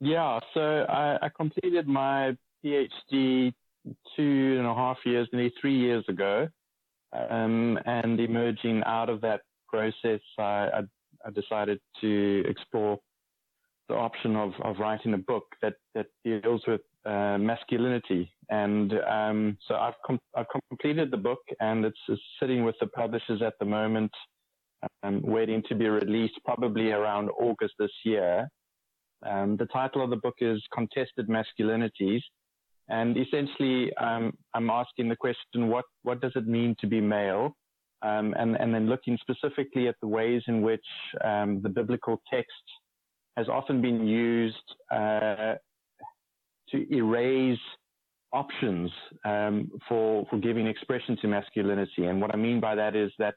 Yeah, so I, I completed my PhD two and a half years, nearly three years ago. Um, and emerging out of that process, I, I, I, decided to explore the option of, of writing a book that, that deals with uh, masculinity. And um, so I've, com- I've completed the book and it's, it's, sitting with the publishers at the moment, um, waiting to be released probably around August this year. Um, the title of the book is Contested Masculinities. And essentially, um, I'm asking the question, what, what does it mean to be male? Um, and, and then looking specifically at the ways in which um, the biblical text has often been used uh, to erase options um, for, for giving expression to masculinity. And what I mean by that is that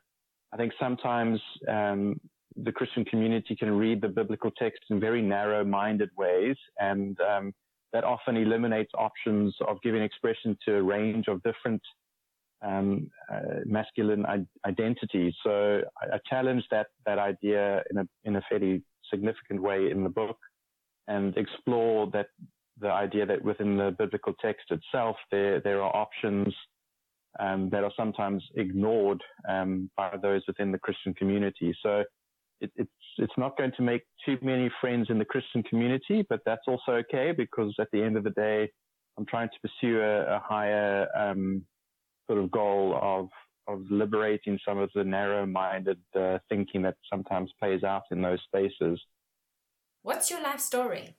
I think sometimes um, the Christian community can read the biblical text in very narrow-minded ways, and um, that often eliminates options of giving expression to a range of different um, uh, masculine I- identities. So I, I challenge that that idea in a in a fairly significant way in the book, and explore that the idea that within the biblical text itself there there are options um, that are sometimes ignored um, by those within the Christian community. So it, it's it's not going to make too many friends in the Christian community, but that's also okay because at the end of the day, I'm trying to pursue a, a higher um, sort of goal of of liberating some of the narrow-minded uh, thinking that sometimes plays out in those spaces. What's your life story?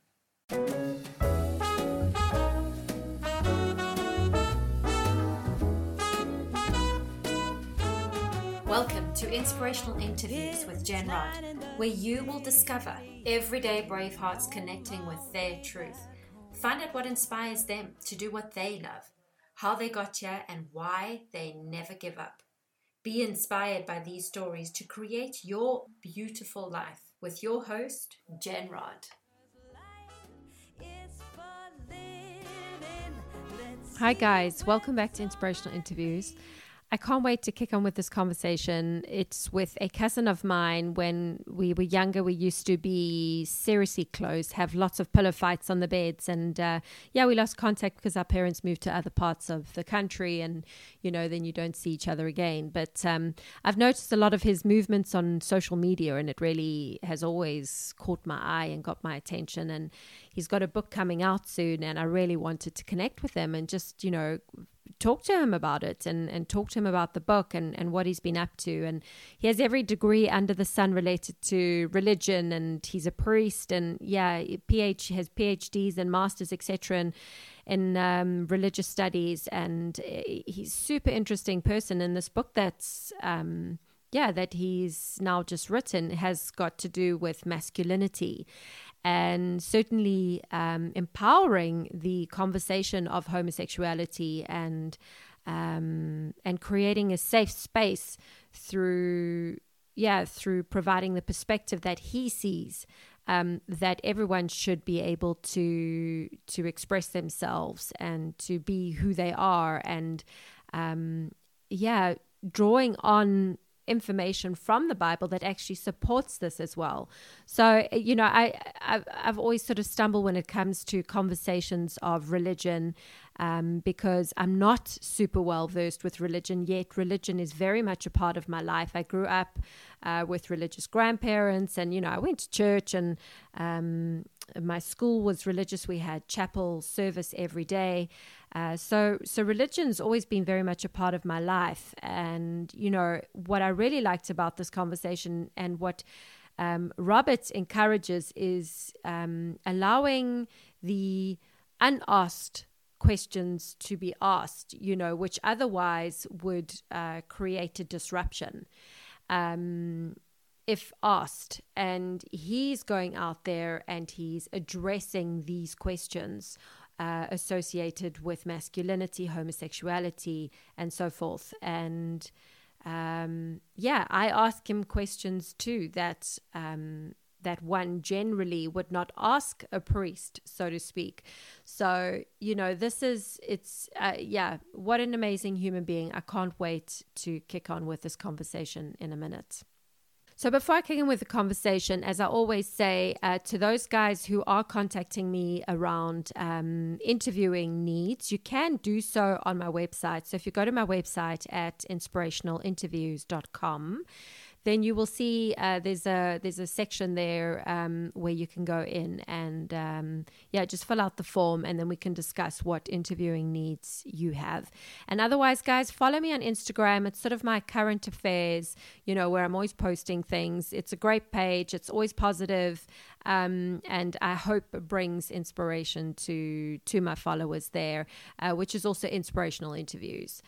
Welcome to Inspirational Interviews with Jen Rod, where you will discover everyday brave hearts connecting with their truth. Find out what inspires them to do what they love, how they got here, and why they never give up. Be inspired by these stories to create your beautiful life with your host, Jen Rod. Hi, guys. Welcome back to Inspirational Interviews. I can't wait to kick on with this conversation. It's with a cousin of mine. When we were younger, we used to be seriously close, have lots of pillow fights on the beds. And uh, yeah, we lost contact because our parents moved to other parts of the country. And, you know, then you don't see each other again. But um, I've noticed a lot of his movements on social media, and it really has always caught my eye and got my attention. And he's got a book coming out soon. And I really wanted to connect with him and just, you know, talk to him about it and, and talk to him about the book and, and what he's been up to. And he has every degree under the sun related to religion and he's a priest and yeah, PH has PhDs and masters, etc. And in um, religious studies and eh, he's super interesting person in this book that's um, yeah that he's now just written has got to do with masculinity and certainly um, empowering the conversation of homosexuality and um, and creating a safe space through yeah through providing the perspective that he sees um, that everyone should be able to to express themselves and to be who they are and um, yeah drawing on information from the Bible that actually supports this as well. So, you know, I, I've, I've always sort of stumbled when it comes to conversations of religion um, because I'm not super well versed with religion yet. Religion is very much a part of my life. I grew up uh, with religious grandparents, and you know, I went to church, and um, my school was religious. We had chapel service every day. Uh, so, so religion's always been very much a part of my life. And you know, what I really liked about this conversation, and what um, Robert encourages, is um, allowing the unasked questions to be asked, you know, which otherwise would uh, create a disruption um, if asked. And he's going out there and he's addressing these questions uh, associated with masculinity, homosexuality, and so forth. And um, yeah, I ask him questions too that um, that one generally would not ask a priest, so to speak. So, you know, this is, it's, uh, yeah, what an amazing human being. I can't wait to kick on with this conversation in a minute. So before I kick in with the conversation, as I always say uh, to those guys who are contacting me around um, interviewing needs, you can do so on my website. So if you go to my website at inspirationalinterviews.com, then you will see uh, there's a there's a section there um, where you can go in and um, yeah just fill out the form and then we can discuss what interviewing needs you have. And otherwise guys follow me on instagram. It's sort of my current affairs you know where i'm always posting things. It's a great page. It's always positive um, and I hope it brings inspiration to to my followers there, uh, which is also inspirational interviews.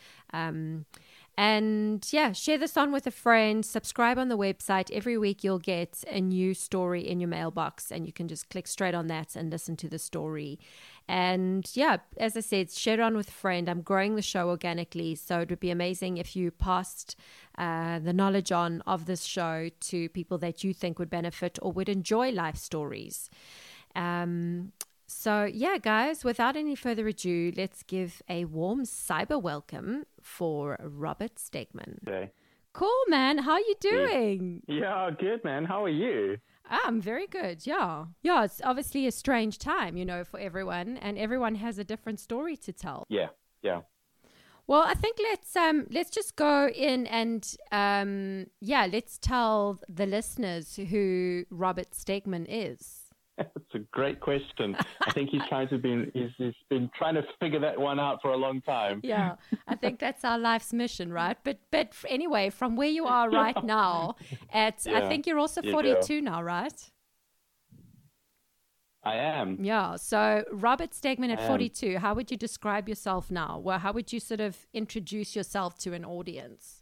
And yeah, share this on with a friend, subscribe on the website. Every week you'll get a new story in your mailbox, and you can just click straight on that and listen to the story. And yeah, as I said, share it on with a friend. I'm growing the show organically, so it would be amazing if you passed uh, the knowledge on of this show to people that you think would benefit or would enjoy life stories. Um, so, yeah, guys, without any further ado, let's give a warm cyber welcome for Robert Stegman. Okay. Cool, man. How are you doing? Yeah, good, man. How are you? I'm very good. Yeah. Yeah, it's obviously a strange time, you know, for everyone, and everyone has a different story to tell. Yeah, yeah. Well, I think let's um let's just go in and um yeah, let's tell the listeners who Robert Stegman is. It's a great question. I think he's trying to be he's, he's been trying to figure that one out for a long time. Yeah, I think that's our life's mission, right? But but anyway, from where you are right now, at Yeah, I think you're also you 42 now, right? I am. Yeah. So Robert Stegman at 42, how would you describe yourself now? Well, how would you sort of introduce yourself to an audience?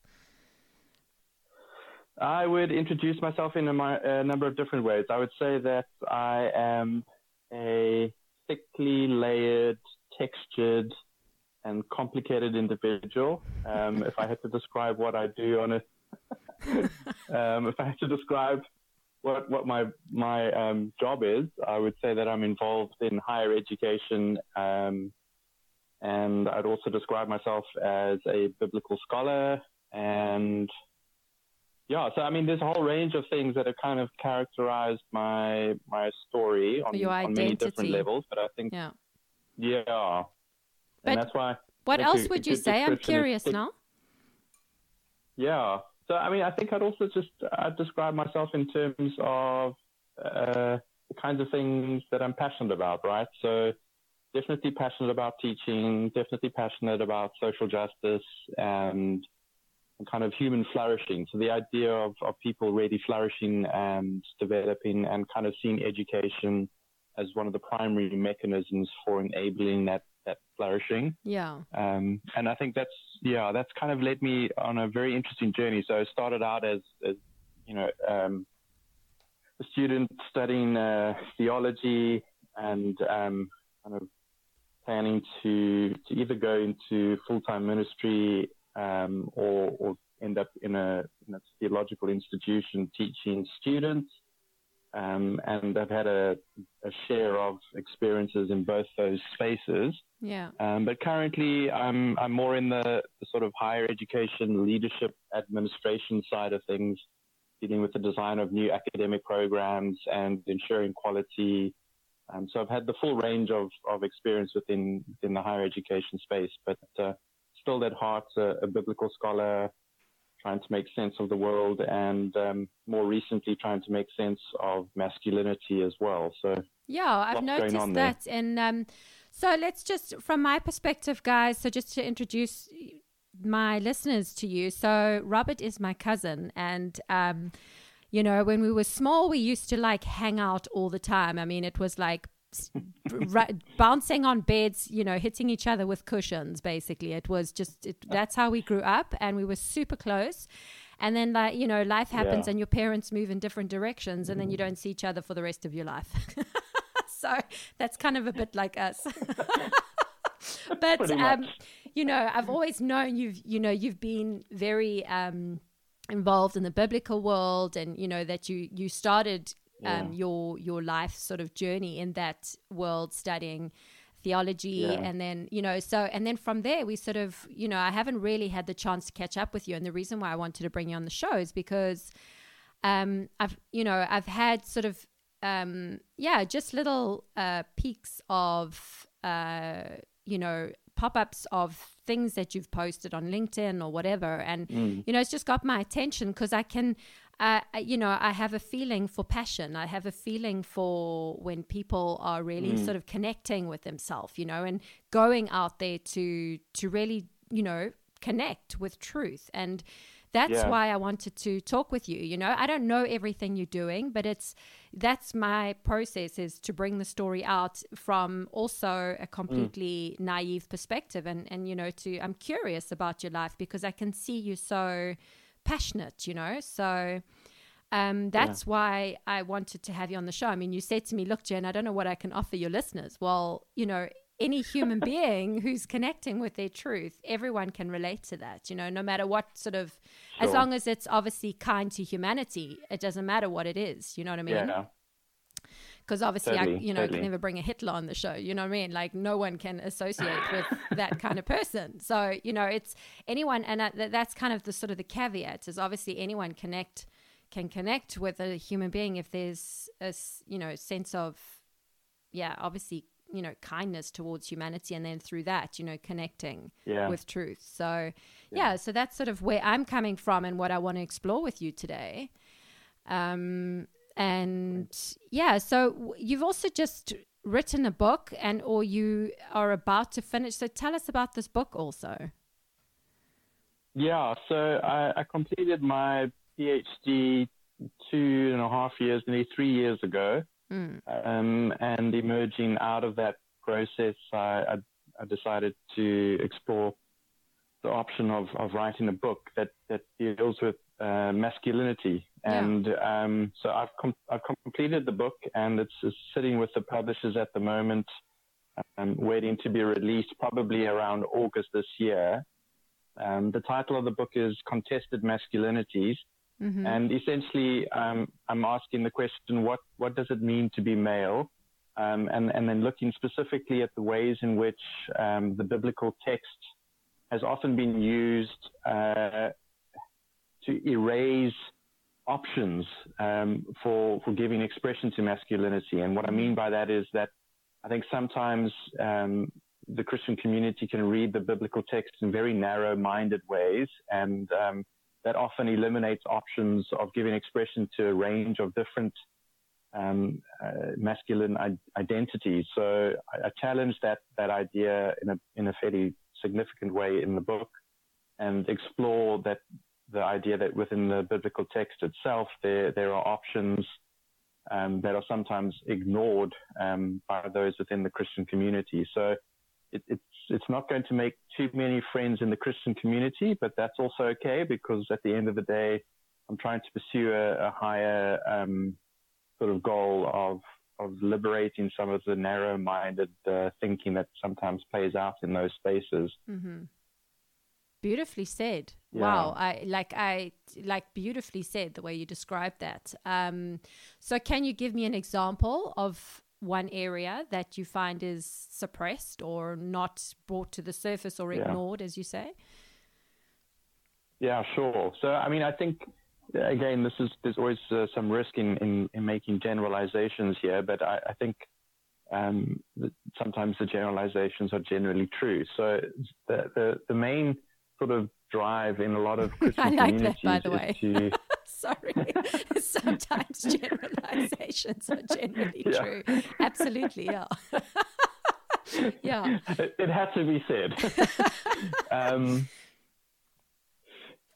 I would introduce myself in a, a number of different ways. I would say that I am a thickly layered, textured, and complicated individual. Um, if I had to describe what I do on a, um, if I had to describe what what my my um, job is, I would say that I'm involved in higher education, um, and I'd also describe myself as a biblical scholar and yeah, so I mean, there's a whole range of things that have kind of characterized my my story on, on many different levels. But I think, Yeah. yeah, But and that's why. What that's else a- would you say? I'm curious now. Yeah. So I mean, I think I'd also just I'd describe myself in terms of uh, the kinds of things that I'm passionate about, right? So definitely passionate about teaching, definitely passionate about social justice and and kind of human flourishing. So the idea of, of people really flourishing and developing and kind of seeing education as one of the primary mechanisms for enabling that, that flourishing. Yeah. Um, and I think that's, yeah, that's kind of led me on a very interesting journey. So I started out as, as you know, um, a student studying uh, theology and um, kind of planning to, to either go into full-time ministry um, or, or end up in a, in a theological institution teaching students. Um, and I've had a, a share of experiences in both those spaces. Yeah. Um, but currently, I'm I'm more in the, the sort of higher education, leadership, administration side of things, dealing with the design of new academic programs and ensuring quality. Um, so I've had the full range of, of experience within within the higher education space, but uh, still at heart a, a biblical scholar, trying to make sense of the world, and um, more recently trying to make sense of masculinity as well. So Yeah, I've noticed there. that. And um, so let's just, from my perspective, guys, so just to introduce my listeners to you. So Robert is my cousin. And, um, you know, when we were small, we used to like hang out all the time. I mean, it was like ra- bouncing on beds, you know, hitting each other with cushions, basically. It was just, it, that's how we grew up. And we were super close. And then, like, you know, life happens Yeah. and your parents move in different directions and then you don't see each other for the rest of your life. so that's kind of a bit like us. but um, you know, I've always known you've you know you've been very um, involved in the biblical world, and you know that you you started um, your your life sort of journey in that world studying theology Yeah. and then you know so and then from there we sort of you know i haven't really had the chance to catch up with you and the reason why i wanted to bring you on the show is because um, I've you know I've had sort of um, yeah just little uh, peaks of uh, you know pop-ups of things that you've posted on LinkedIn or whatever, and mm. you know it's just got my attention because I can. Uh, you know, I have a feeling for passion. I have a feeling for when people are really mm. sort of connecting with themselves, you know, and going out there to to really, you know, connect with truth. And that's yeah. why I wanted to talk with you. You know, I don't know everything you're doing, but it's that's my process is to bring the story out from also a completely mm. naive perspective and and you know to I'm curious about your life because I can see you so passionate, you know. So um, that's yeah. why I wanted to have you on the show. I mean, you said to me, "Look, Jen, I don't know what I can offer your listeners." Well, you know, any human being who's connecting with their truth, everyone can relate to that, you know, no matter what sort of, sure. as long as it's obviously kind to humanity, it doesn't matter what it is, you know what I mean? Yeah. Because obviously, totally, I, you know, totally. can never bring a Hitler on the show. You know what I mean? Like, no one can associate with that kind of person. So, you know, it's anyone, and that's kind of the sort of the caveat is obviously anyone connect can connect with a human being if there's a you know sense of yeah obviously you know kindness towards humanity and then through that you know connecting yeah. with truth so yeah. yeah. so that's sort of where i'm coming from and what i want to explore with you today um and yeah so you've also just written a book and or you are about to finish so tell us about this book also yeah so i, I completed my phd two and a half years nearly three years ago Mm. Um, and emerging out of that process, I, I, I, decided to explore the option of, of writing a book that, that deals with uh, masculinity. And yeah. um, so I've, com- I've completed the book and it's, it's, sitting with the publishers at the moment, um, waiting to be released probably around August this year. Um, the title of the book is Contested Masculinities. Mm-hmm. And essentially, um, I'm asking the question, what, what does it mean to be male? Um, and, and then looking specifically at the ways in which um, the biblical text has often been used uh, to erase options um, for, for giving expression to masculinity. And what I mean by that is that I think sometimes um, the Christian community can read the biblical text in very narrow minded ways and um, that often eliminates options of giving expression to a range of different um, uh, masculine I- identities. So I, I challenge that that idea in a in a fairly significant way in the book, and explore that the idea that within the biblical text itself there there are options um, that are sometimes ignored um, by those within the Christian community. So it, it's it's not going to make too many friends in the Christian community, but that's also okay because at the end of the day, I'm trying to pursue a, a higher um, sort of goal of of liberating some of the narrow-minded uh, thinking that sometimes plays out in those spaces. Mm-hmm. Beautifully said. Yeah. Wow, I like I like beautifully said the way you described that. Um, so, can you give me an example of one area that you find is suppressed or not brought to the surface or ignored, yeah. as you say? Yeah, sure. So, I mean, I think again, this is there's always uh, some risk in, in, in making generalizations here, but I, I think um, sometimes the generalizations are generally true. So, the the, the main sort of drive in a lot of Christian I like communities that, by the way. to sorry. Sometimes generalizations are generally yeah. true. Absolutely, yeah. yeah. It, it, had to be said. um,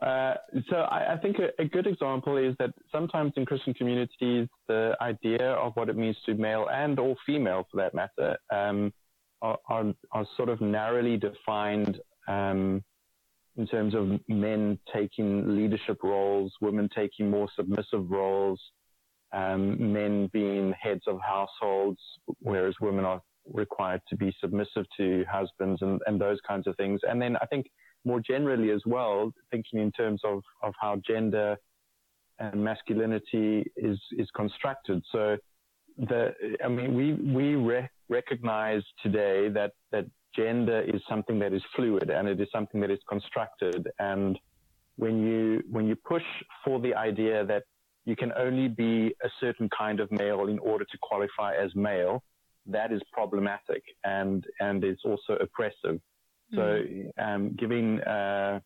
uh, so I, I think a, a, good example is that sometimes in Christian communities, the idea of what it means to male and or female, for that matter, um, are, are, are, sort of narrowly defined um, in terms of men taking leadership roles, women taking more submissive roles, um, men being heads of households, whereas women are required to be submissive to husbands and, and those kinds of things. And then I think more generally as well, thinking in terms of, of how gender and masculinity is, is constructed. So the, I mean, we, we re- recognize today that, that gender is something that is fluid and it is something that is constructed. And when you when you push for the idea that you can only be a certain kind of male in order to qualify as male, that is problematic and, and it's also oppressive. Mm. So, um, giving, uh,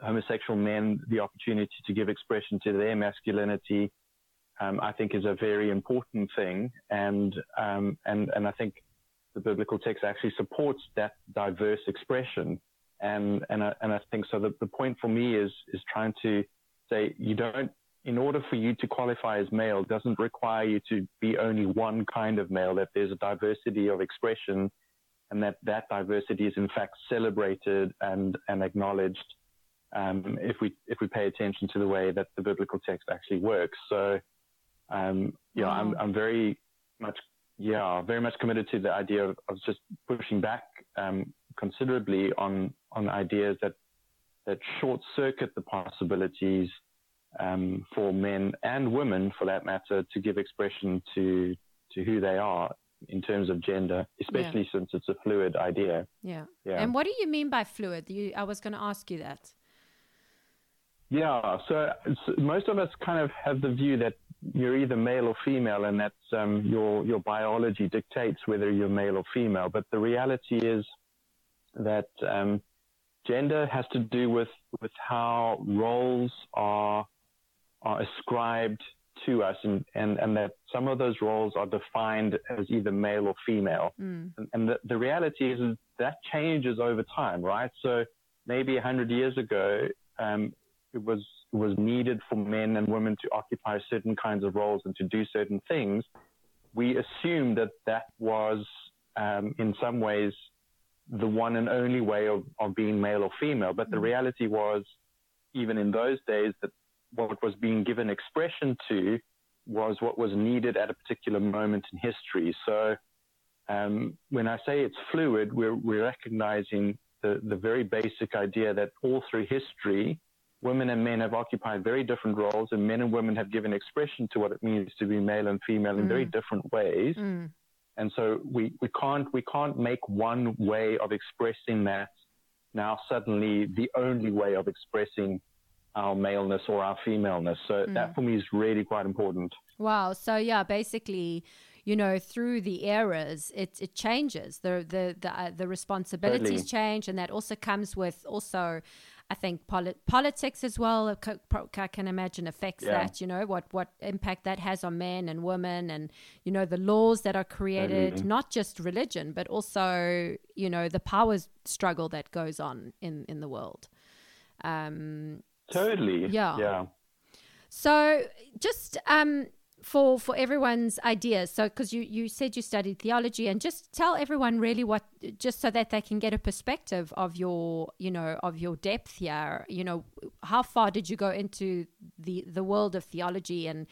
homosexual men the opportunity to give expression to their masculinity, um, I think is a very important thing. And, um, and, and I think the biblical text actually supports that diverse expression. And, and, I, and I think so the, the point for me is, is trying to say you don't in order for you to qualify as male doesn't require you to be only one kind of male, that there's a diversity of expression and that that diversity is in fact celebrated and, and acknowledged um, if we if we pay attention to the way that the biblical text actually works. So, um, you know, I'm I'm very much yeah very much committed to the idea of, of just pushing back um, considerably on on ideas that that short circuit the possibilities um, for men and women, for that matter, to give expression to to who they are in terms of gender, especially yeah. since it's a fluid idea. Yeah. yeah. And what do you mean by fluid? You, I was going to ask you that. Yeah. So, most of us kind of have the view that you're either male or female, and that um, your your biology dictates whether you're male or female. But the reality is that um, gender has to do with with how roles are are ascribed to us and, and, and that some of those roles are defined as either male or female. Mm. And, and the, the reality is, is, that changes over time, right? So maybe a hundred years ago, um, it was, it was needed for men and women to occupy certain kinds of roles and to do certain things. We assumed that that was, um, in some ways, the one and only way of, of being male or female. But the mm. reality was, even in those days, that what was being given expression to was what was needed at a particular moment in history. So um, when I say it's fluid, we're, we're recognizing the, the very basic idea that all through history, women and men have occupied very different roles, and men and women have given expression to what it means to be male and female mm. in very mm. different ways. Mm. And so we, we can't we can't make one way of expressing that now suddenly the only way of expressing our maleness or our femaleness. So mm. that for me is really quite important. Wow. So yeah, basically, you know, through the eras, it it changes. The the the uh, the responsibilities totally. change, and that also comes with also. I think polit- politics as well. I can imagine affects yeah. that. You know what what impact that has on men and women, and you know the laws that are created, not just religion, but also you know the power struggle that goes on in in the world. Um, Totally. Yeah. Yeah. So just um, for for everyone's ideas, so because you you said you studied theology, and just tell everyone really what, just so that they can get a perspective of your you know of your depth here. You know, how far did you go into the the world of theology, and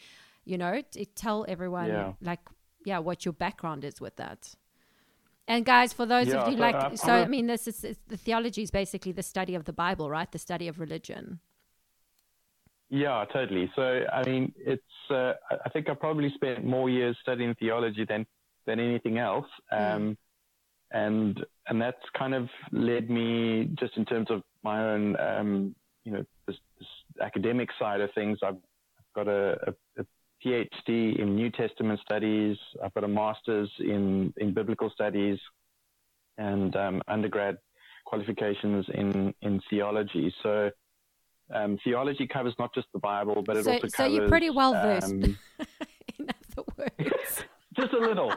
you know, tell everyone yeah. like yeah what your background is with that. And guys, for those yeah, of you so, like, uh, so I mean, this is the theology is basically the study of the Bible, right? The study of religion. Yeah, totally. So, I mean, it's, uh, I think I probably spent more years studying theology than, than anything else. Hmm. Um, and, and that's kind of led me just in terms of my own, um, you know, this, this, academic side of things. I've got a, a, a PhD in New Testament studies. I've got a master's in, in biblical studies and, um, undergrad qualifications in, in theology. So, um, theology covers not just the Bible, but it so, also covers. So you're pretty well versed. Um, in other words. just a little.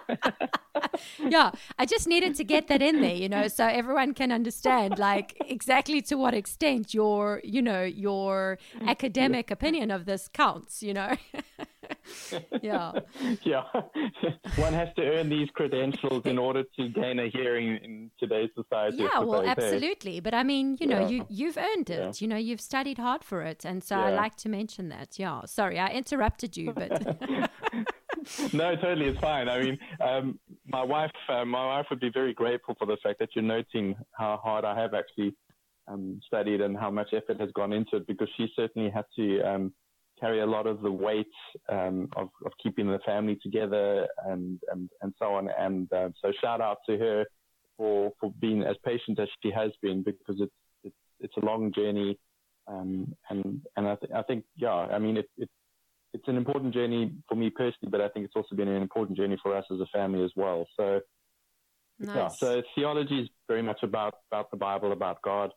yeah, I just needed to get that in there, you know, so everyone can understand, like exactly to what extent your, you know, your academic opinion of this counts, you know. yeah. Yeah. One has to earn these credentials in order to gain a hearing in today's society. Yeah, well, absolutely. But I mean, you know, yeah. you you've earned it. Yeah. You know, you've studied hard for it, and so yeah. I like to mention that. Yeah. Sorry, I interrupted you, but. no, totally, it's fine. I mean, um, my wife, uh, my wife would be very grateful for the fact that you're noting how hard I have actually um, studied and how much effort has gone into it, because she certainly had to um, carry a lot of the weight um, of, of, keeping the family together and and, and so on. And uh, so shout out to her for for being as patient as she has been because it's it's, it's a long journey. Um, and and I, th- I think yeah, I mean it, it it's an important journey for me personally, but I think it's also been an important journey for us as a family as well. So, nice. yeah, so theology is very much about, about the Bible, about God,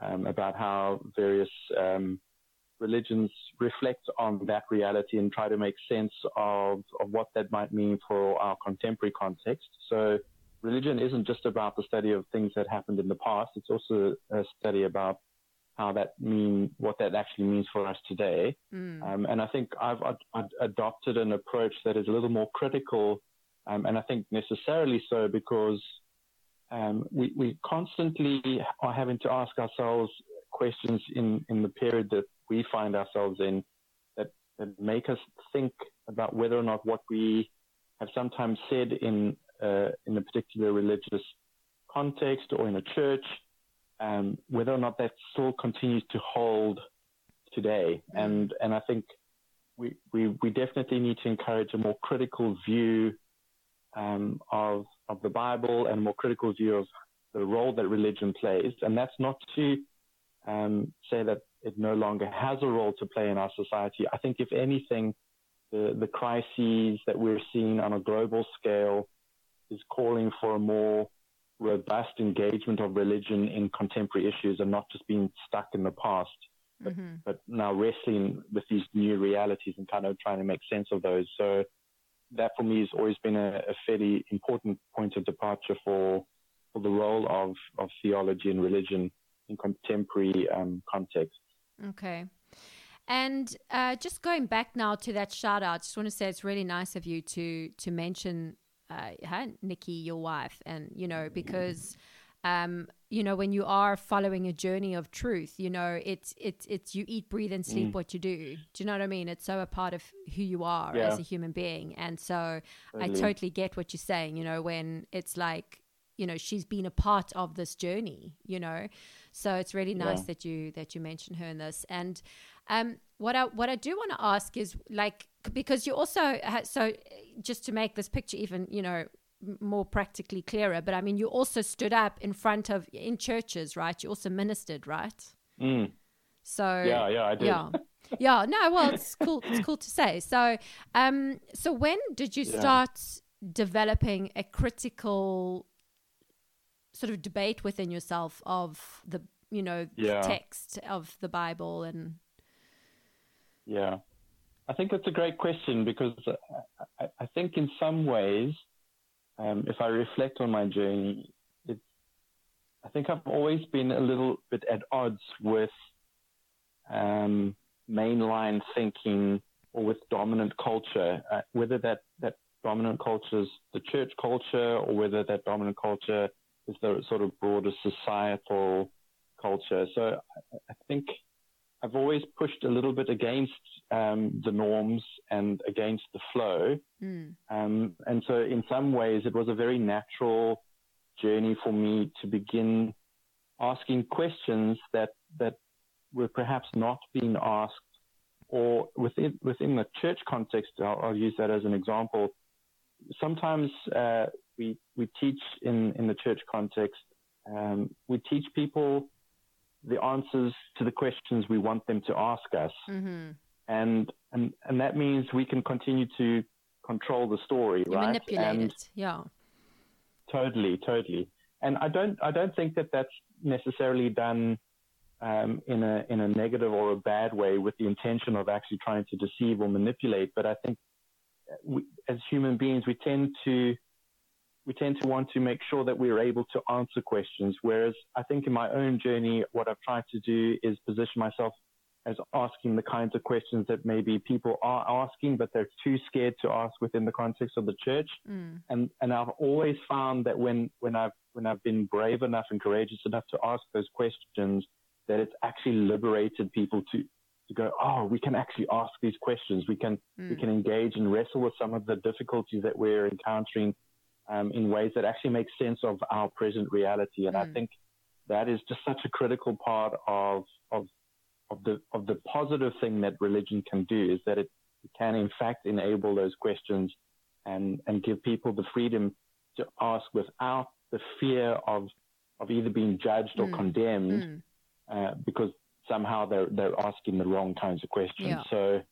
um, about how various um, religions reflect on that reality and try to make sense of, of what that might mean for our contemporary context. So, religion isn't just about the study of things that happened in the past, it's also a study about how that mean what that actually means for us today. Mm. Um, and I think I've, I've, adopted an approach that is a little more critical, um, and I think necessarily so because um, we, we constantly are having to ask ourselves questions in, in the period that we find ourselves in that, that make us think about whether or not what we have sometimes said in uh, in a particular religious context or in a church um, whether or not that still continues to hold today. And and I think we, we, we definitely need to encourage a more critical view um, of of the Bible and a more critical view of the role that religion plays. And that's not to um, say that it no longer has a role to play in our society. I think if anything, the the crises that we're seeing on a global scale is calling for a more robust engagement of religion in contemporary issues and not just being stuck in the past, but, mm-hmm. but now wrestling with these new realities and kind of trying to make sense of those. So that for me has always been a, a fairly important point of departure for, for the role of, of theology and religion in contemporary um, contexts. Okay. And uh, just going back now to that shout out, just want to say it's really nice of you to to mention uh, Nikki, your wife, and you know because. Um, you know, when you are following a journey of truth, you know, it's it's it's you eat, breathe, and sleep mm. what you do. Do you know what I mean? It's so a part of who you are yeah. as a human being. And so totally. I totally get what you're saying, you know, when it's like, you know, she's been a part of this journey, you know. So it's really nice yeah. that you that you mentioned her in this. And um what I what I do want to ask is like because you also so just to make this picture even you know more practically clearer but i mean you also stood up in front of in churches right you also ministered right mm. so yeah yeah i did yeah yeah no well it's cool it's cool to say so um so when did you start developing a critical sort of debate within yourself of the you know yeah. text of the bible and yeah I think that's a great question because I, I think in some ways, um, if I reflect on my journey, it's, I think I've always been a little bit at odds with um, mainline thinking or with dominant culture, uh, whether that, that dominant culture is the church culture or whether that dominant culture is the sort of broader societal culture. So I, think I've always pushed a little bit against um, the norms and against the flow. Mm. Um, and so, in some ways, it was a very natural journey for me to begin asking questions that that were perhaps not being asked, or within within the church context. I'll, I'll use that as an example. Sometimes uh, we teach in in the church context. Um, we teach people the answers to the questions we want them to ask us. Mm-hmm. And, and, and that means we can continue to control the story, you right? Manipulate and it. Yeah. Totally, totally. And I don't, I don't think that that's necessarily done um, in a in a negative or a bad way with the intention of actually trying to deceive or manipulate. But I think we, as human beings, we tend to we tend to want to make sure that we're able to answer questions. Whereas I think in my own journey, what I've tried to do is position myself as asking the kinds of questions that maybe people are asking, but they're too scared to ask within the context of the church. Mm. And and I've always found that when when I've when I've been brave enough and courageous enough to ask those questions, that it's actually liberated people to to go, oh, we can actually ask these questions. We can mm. we can engage and wrestle with some of the difficulties that we're encountering um, in ways that actually make sense of our present reality. And mm. I think that is just such a critical part of, of, of the, of the positive thing that religion can do is that it can in fact enable those questions and, and give people the freedom to ask without the fear of, of either being judged or mm. condemned, mm. Uh, because somehow they're, they're asking the wrong kinds of questions. Yeah. So,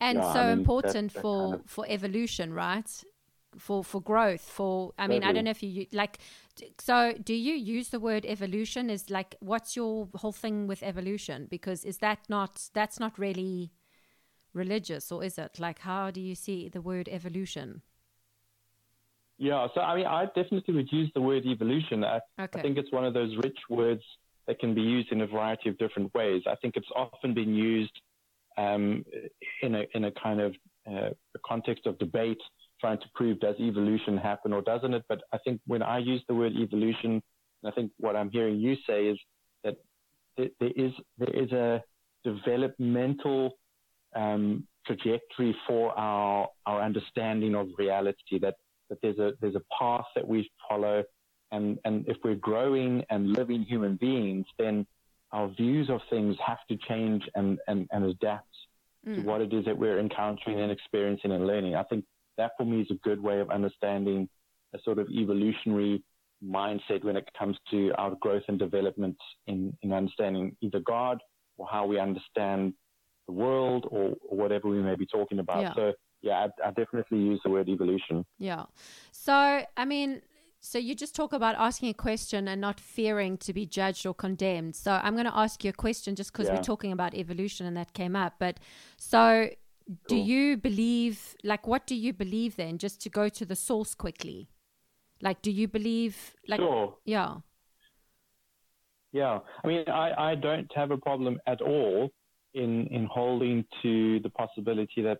and yeah, so I mean, important for kind of... for evolution, right? For for growth, for I mean, totally. I don't know if you like. So, do you use the word evolution? Is like, what's your whole thing with evolution? Because is that not that's not really religious, or is it? Like, how do you see the word evolution? Yeah, so I mean, I definitely would use the word evolution. I, okay. I think it's one of those rich words that can be used in a variety of different ways. I think it's often been used um, in a in a kind of uh, context of debate, trying to prove does evolution happen or doesn't it. But I think when I use the word evolution, I think what I'm hearing you say is that there, is there is a developmental um, trajectory for our our understanding of reality that that there's a there's a path that we follow, and and if we're growing and living human beings, then our views of things have to change and and, and adapt mm. to what it is that we're encountering and experiencing and learning. I think that for me is a good way of understanding a sort of evolutionary mindset when it comes to our growth and development in, in understanding either God or how we understand the world or, or whatever we may be talking about. Yeah. So yeah, I, I definitely use the word evolution. Yeah. So, I mean, so you just talk about asking a question and not fearing to be judged or condemned. So I'm going to ask you a question just because yeah. we're talking about evolution and that came up. But so cool. do you believe, like, what do you believe then? Just to go to the source quickly. Like, do you believe, like, sure. yeah. Yeah. I mean, I, I don't have a problem at all in, in holding to the possibility that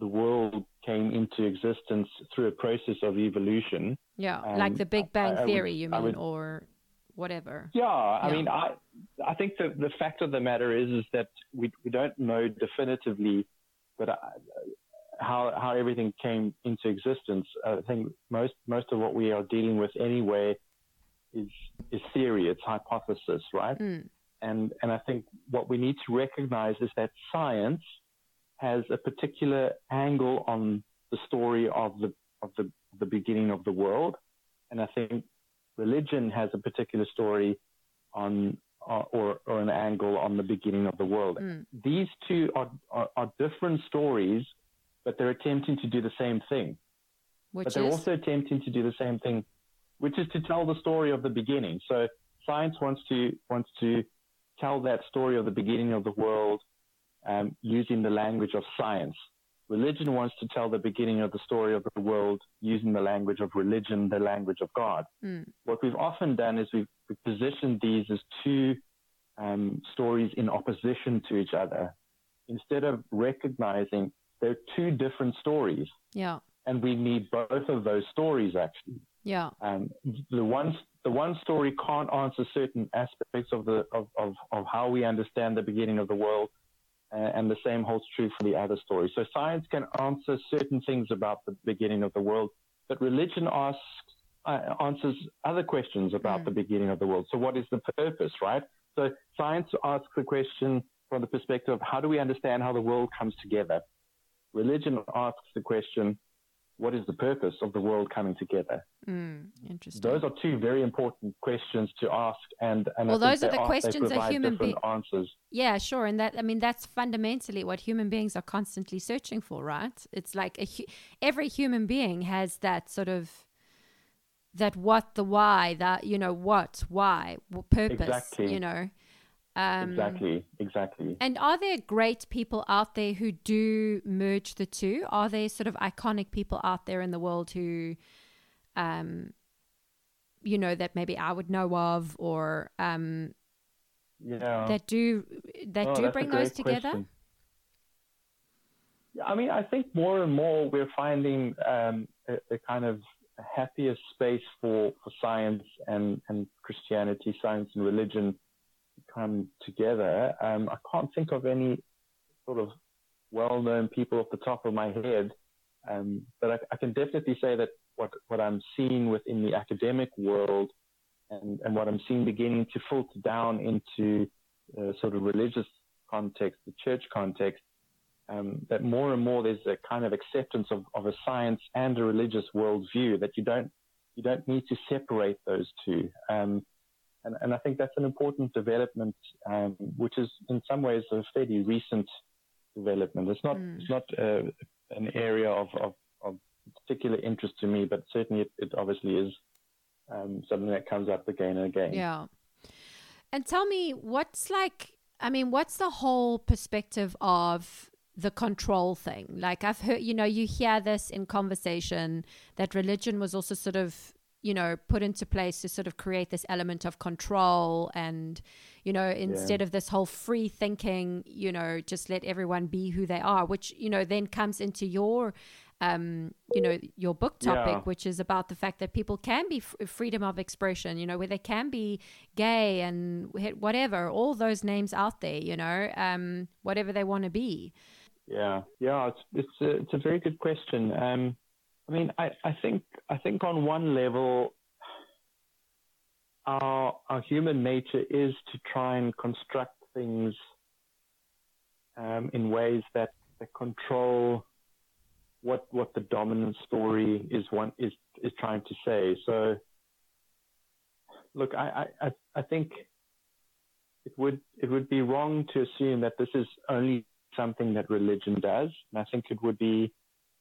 the world came into existence through a process of evolution. Yeah, um, like the Big Bang I, I Theory, would, you mean, would, or whatever. Yeah, I mean, I I think the the fact of the matter is is that we we don't know definitively, but uh, how how everything came into existence. I think most most of what we are dealing with anyway is is theory. It's hypothesis, right? Mm. And and I think what we need to recognize is that science has a particular angle on the story of the of the the beginning of the world, and I think religion has a particular story on uh, or or an angle on the beginning of the world. Mm. These two are, are, are different stories, but they're attempting to do the same thing. Which but they're is? also attempting to do the same thing, which is to tell the story of the beginning. So science wants to wants to tell that story of the beginning of the world um, using the language of science. Religion wants to tell the beginning of the story of the world using the language of religion, the language of God. Mm. What we've often done is we've, positioned these as two um, stories in opposition to each other instead of recognizing they're two different stories. Yeah. And we need both of those stories actually. Yeah. Um, the one the one story can't answer certain aspects of the of, of, of how we understand the beginning of the world uh, and the same holds true for the other story. So science can answer certain things about the beginning of the world, but religion asks uh, answers other questions about mm. the beginning of the world. So what is the purpose, right? So science asks the question from the perspective of how do we understand how the world comes together? Religion asks the question, what is the purpose of the world coming together? Mm, interesting. Those are two very important questions to ask, and, and well, those are the questions a human being answers. Yeah, sure, and that I mean that's fundamentally what human beings are constantly searching for, right? It's like a, every human being has that sort of that what the why that you know what why purpose exactly. you know um, exactly, exactly. And are there great people out there who do merge the two? Are there sort of iconic people out there in the world who, um, you know, that maybe I would know of, or um, yeah, that do that oh, do bring those together? Question. I mean, I think more and more we're finding um, a, a, kind of happier space for, for science and, and Christianity, science and religion come together. Um, I can't think of any sort of well-known people off the top of my head, um, but I, I, can definitely say that what what I'm seeing within the academic world and, and what I'm seeing beginning to filter down into uh, sort of religious context, the church context, um, that more and more there's a kind of acceptance of, of a science and a religious worldview that you don't you don't need to separate those two. Um, and, and I think that's an important development, um, which is in some ways a fairly recent development. It's not mm. it's not uh, an area of, of, of, particular interest to me, but certainly it, it obviously is um, something that comes up again and again. Yeah. And tell me, what's like? I mean, what's the whole perspective of the control thing? Like I've heard, you know, you hear this in conversation that religion was also sort of you know put into place to sort of create this element of control and you know instead yeah. of this whole free thinking you know just let everyone be who they are which you know then comes into your um, you know, your book topic, yeah. which is about the fact that people can be f- freedom of expression, you know, where they can be gay and whatever, all those names out there, you know, um, whatever they want to be. Yeah, yeah, it's it's a, it's a very good question. Um, I mean, I, I think I think on one level, our our human nature is to try and construct things um, in ways that, that control what what the dominant story is one is is trying to say. So, look, I I I think it would it would be wrong to assume that this is only something that religion does, and I think it would be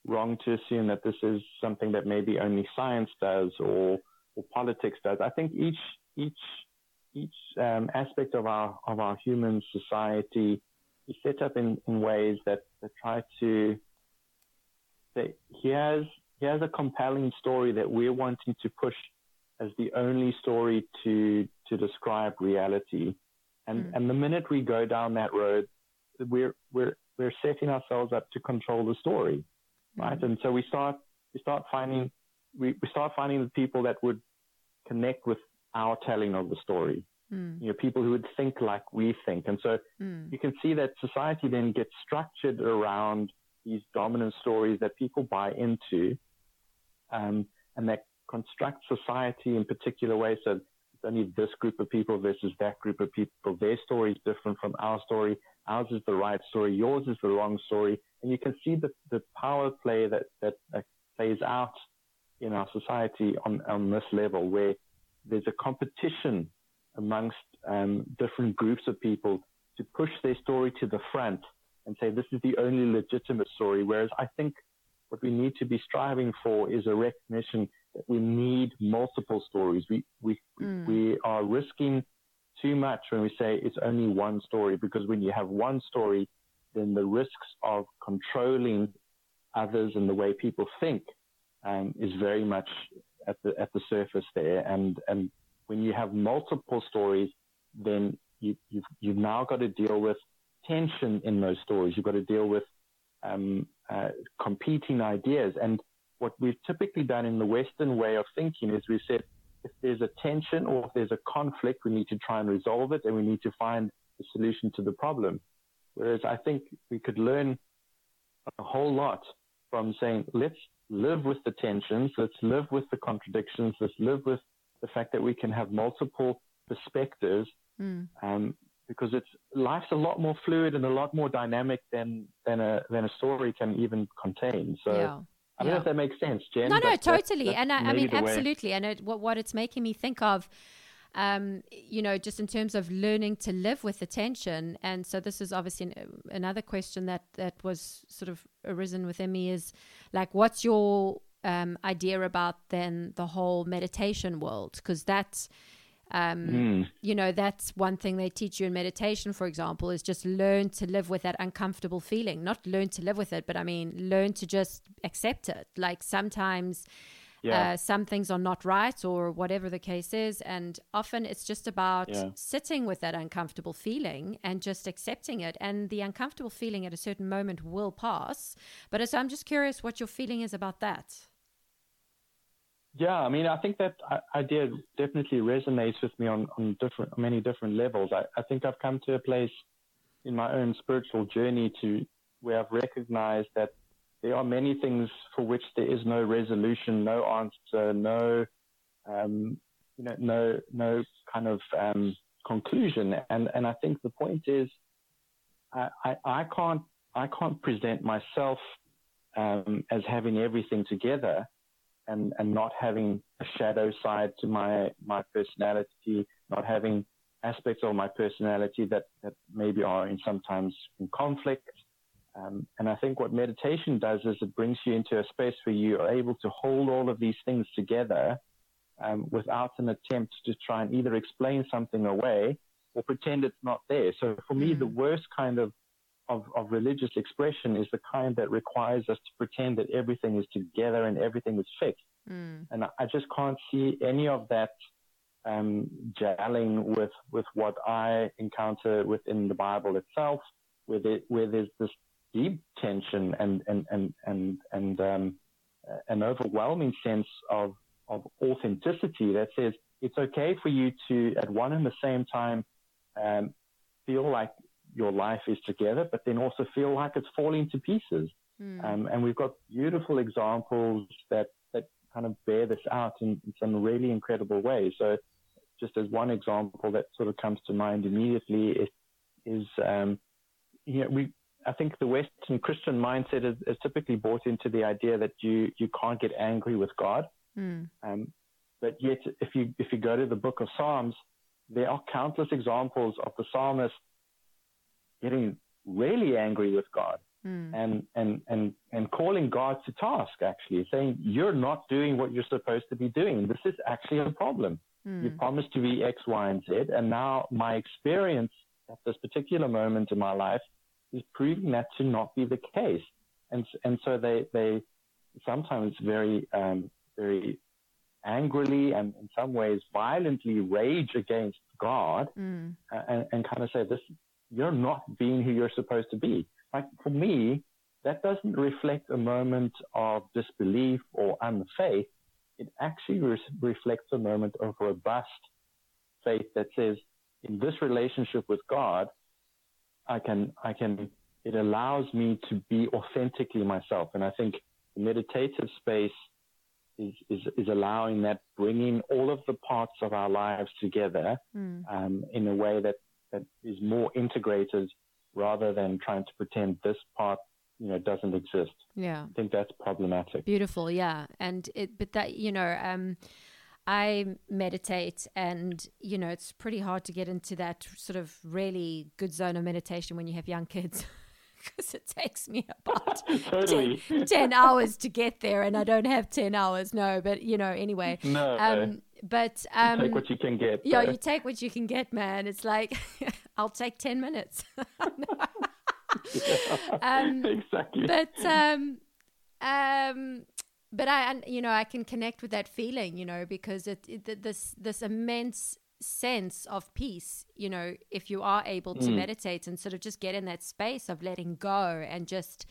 wrong to assume that this is something that maybe only science does or or politics does. I think each each each um, aspect of our of our human society is set up in, in ways that, that try to that he has he has a compelling story that we're wanting to push as the only story to to describe reality. And mm. and the minute we go down that road, we're we're we're setting ourselves up to control the story, right? Mm. And so we start we start finding we, we start finding the people that would connect with our telling of the story. Mm. You know, people who would think like we think. And so mm. you can see that society then gets structured around these dominant stories that people buy into, um, and that construct society in particular ways. So it's only this group of people versus that group of people. Their story is different from our story. Ours is the right story. Yours is the wrong story. And you can see the, the power play that, that, that plays out in our society on, on this level where there's a competition amongst um, different groups of people to push their story to the front and say this is the only legitimate story. Whereas I think what we need to be striving for is a recognition that we need multiple stories. We we mm. we are risking too much when we say it's only one story because when you have one story, then the risks of controlling others and the way people think um, is very much at the at the surface there. And and when you have multiple stories, then you, you've, you've now got to deal with tension in those stories. You've got to deal with um, uh, competing ideas. And what we've typically done in the Western way of thinking is we've said if there's a tension or if there's a conflict, we need to try and resolve it and we need to find a solution to the problem. Whereas I think we could learn a whole lot from saying, let's live with the tensions, let's live with the contradictions, let's live with the fact that we can have multiple perspectives mm. um, because it's life's a lot more fluid and a lot more dynamic than than a than a story can even contain. So. Yeah. I don't yeah. know if that makes sense, Jen. No, no, totally. That's, that's and I, I mean, absolutely. Way. And it, what, what it's making me think of, um, you know, just in terms of learning to live with the tension. And so this is obviously an, another question that, that was sort of arisen within me is like, what's your um, idea about then the whole meditation world? Because that's, um, mm. You know, that's one thing they teach you in meditation, for example, is just learn to live with that uncomfortable feeling. Not learn to live with it, but I mean, learn to just accept it. Like sometimes yeah. uh, some things are not right or whatever the case is. And often it's just about yeah. sitting with that uncomfortable feeling and just accepting it. And the uncomfortable feeling at a certain moment will pass. But so I'm just curious what your feeling is about that. Yeah, I mean, I think that idea definitely resonates with me on, on different, many different levels. I, I think I've come to a place in my own spiritual journey to where I've recognized that there are many things for which there is no resolution, no answer, no, um, you know, no, no kind of um, conclusion. And and I think the point is, I, I, I can't I can't present myself um, as having everything together and, and not having a shadow side to my, my personality, not having aspects of my personality that, that maybe are in sometimes in conflict. Um, and I think what meditation does is it brings you into a space where you are able to hold all of these things together um, without an attempt to try and either explain something away or pretend it's not there. So for me, the mm. worst kind of, of, of religious expression is the kind that requires us to pretend that everything is together and everything is fixed. Mm. And I just can't see any of that um, gelling with with what I encounter within the Bible itself, where, there, where there's this deep tension and and and and and um, an overwhelming sense of of authenticity that says it's okay for you to at one and the same time um, feel like your life is together, but then also feel like it's falling to pieces. Mm. Um, and we've got beautiful examples that that kind of bear this out in, in some really incredible ways. So just as one example that sort of comes to mind immediately is, is um, you know, we, I think the Western Christian mindset is, is, typically bought into the idea that you, you can't get angry with God. Mm. Um, but yet, if you, if you go to the book of Psalms, there are countless examples of the psalmist getting really angry with God mm. and, and, and, and calling God to task, actually, saying, You're not doing what you're supposed to be doing. This is actually a problem. Mm. You promised to be X, Y, and Z. And now my experience at this particular moment in my life is proving that to not be the case. And, and so they, they sometimes very, um, very angrily and in some ways violently rage against God mm. and, and kind of say, this, you're not being who you're supposed to be. Like for me, that doesn't reflect a moment of disbelief or unfaith it actually re- reflects a moment of robust faith that says, in this relationship with God, I can, I can, it allows me to be authentically myself. And I think the meditative space is, is, is allowing that, bringing all of the parts of our lives together mm. um, in a way that, that is more integrated rather than trying to pretend this part you know doesn't exist. Yeah, I think that's problematic. Beautiful, yeah, and it, but that you know, um, I meditate, and you know, it's pretty hard to get into that sort of really good zone of meditation when you have young kids. because it takes me about totally. 10, 10, hours to get there and I don't have 10 hours. No, but you know, anyway. No. Um, but um, you take what you can get. Yeah, you take what you can get, man. It's like, I'll take 10 minutes. um, exactly. But um, um, but I, you know, I can connect with that feeling, you know, because it, it this this immense sense of peace, you know, if you are able to mm. meditate and sort of just get in that space of letting go and just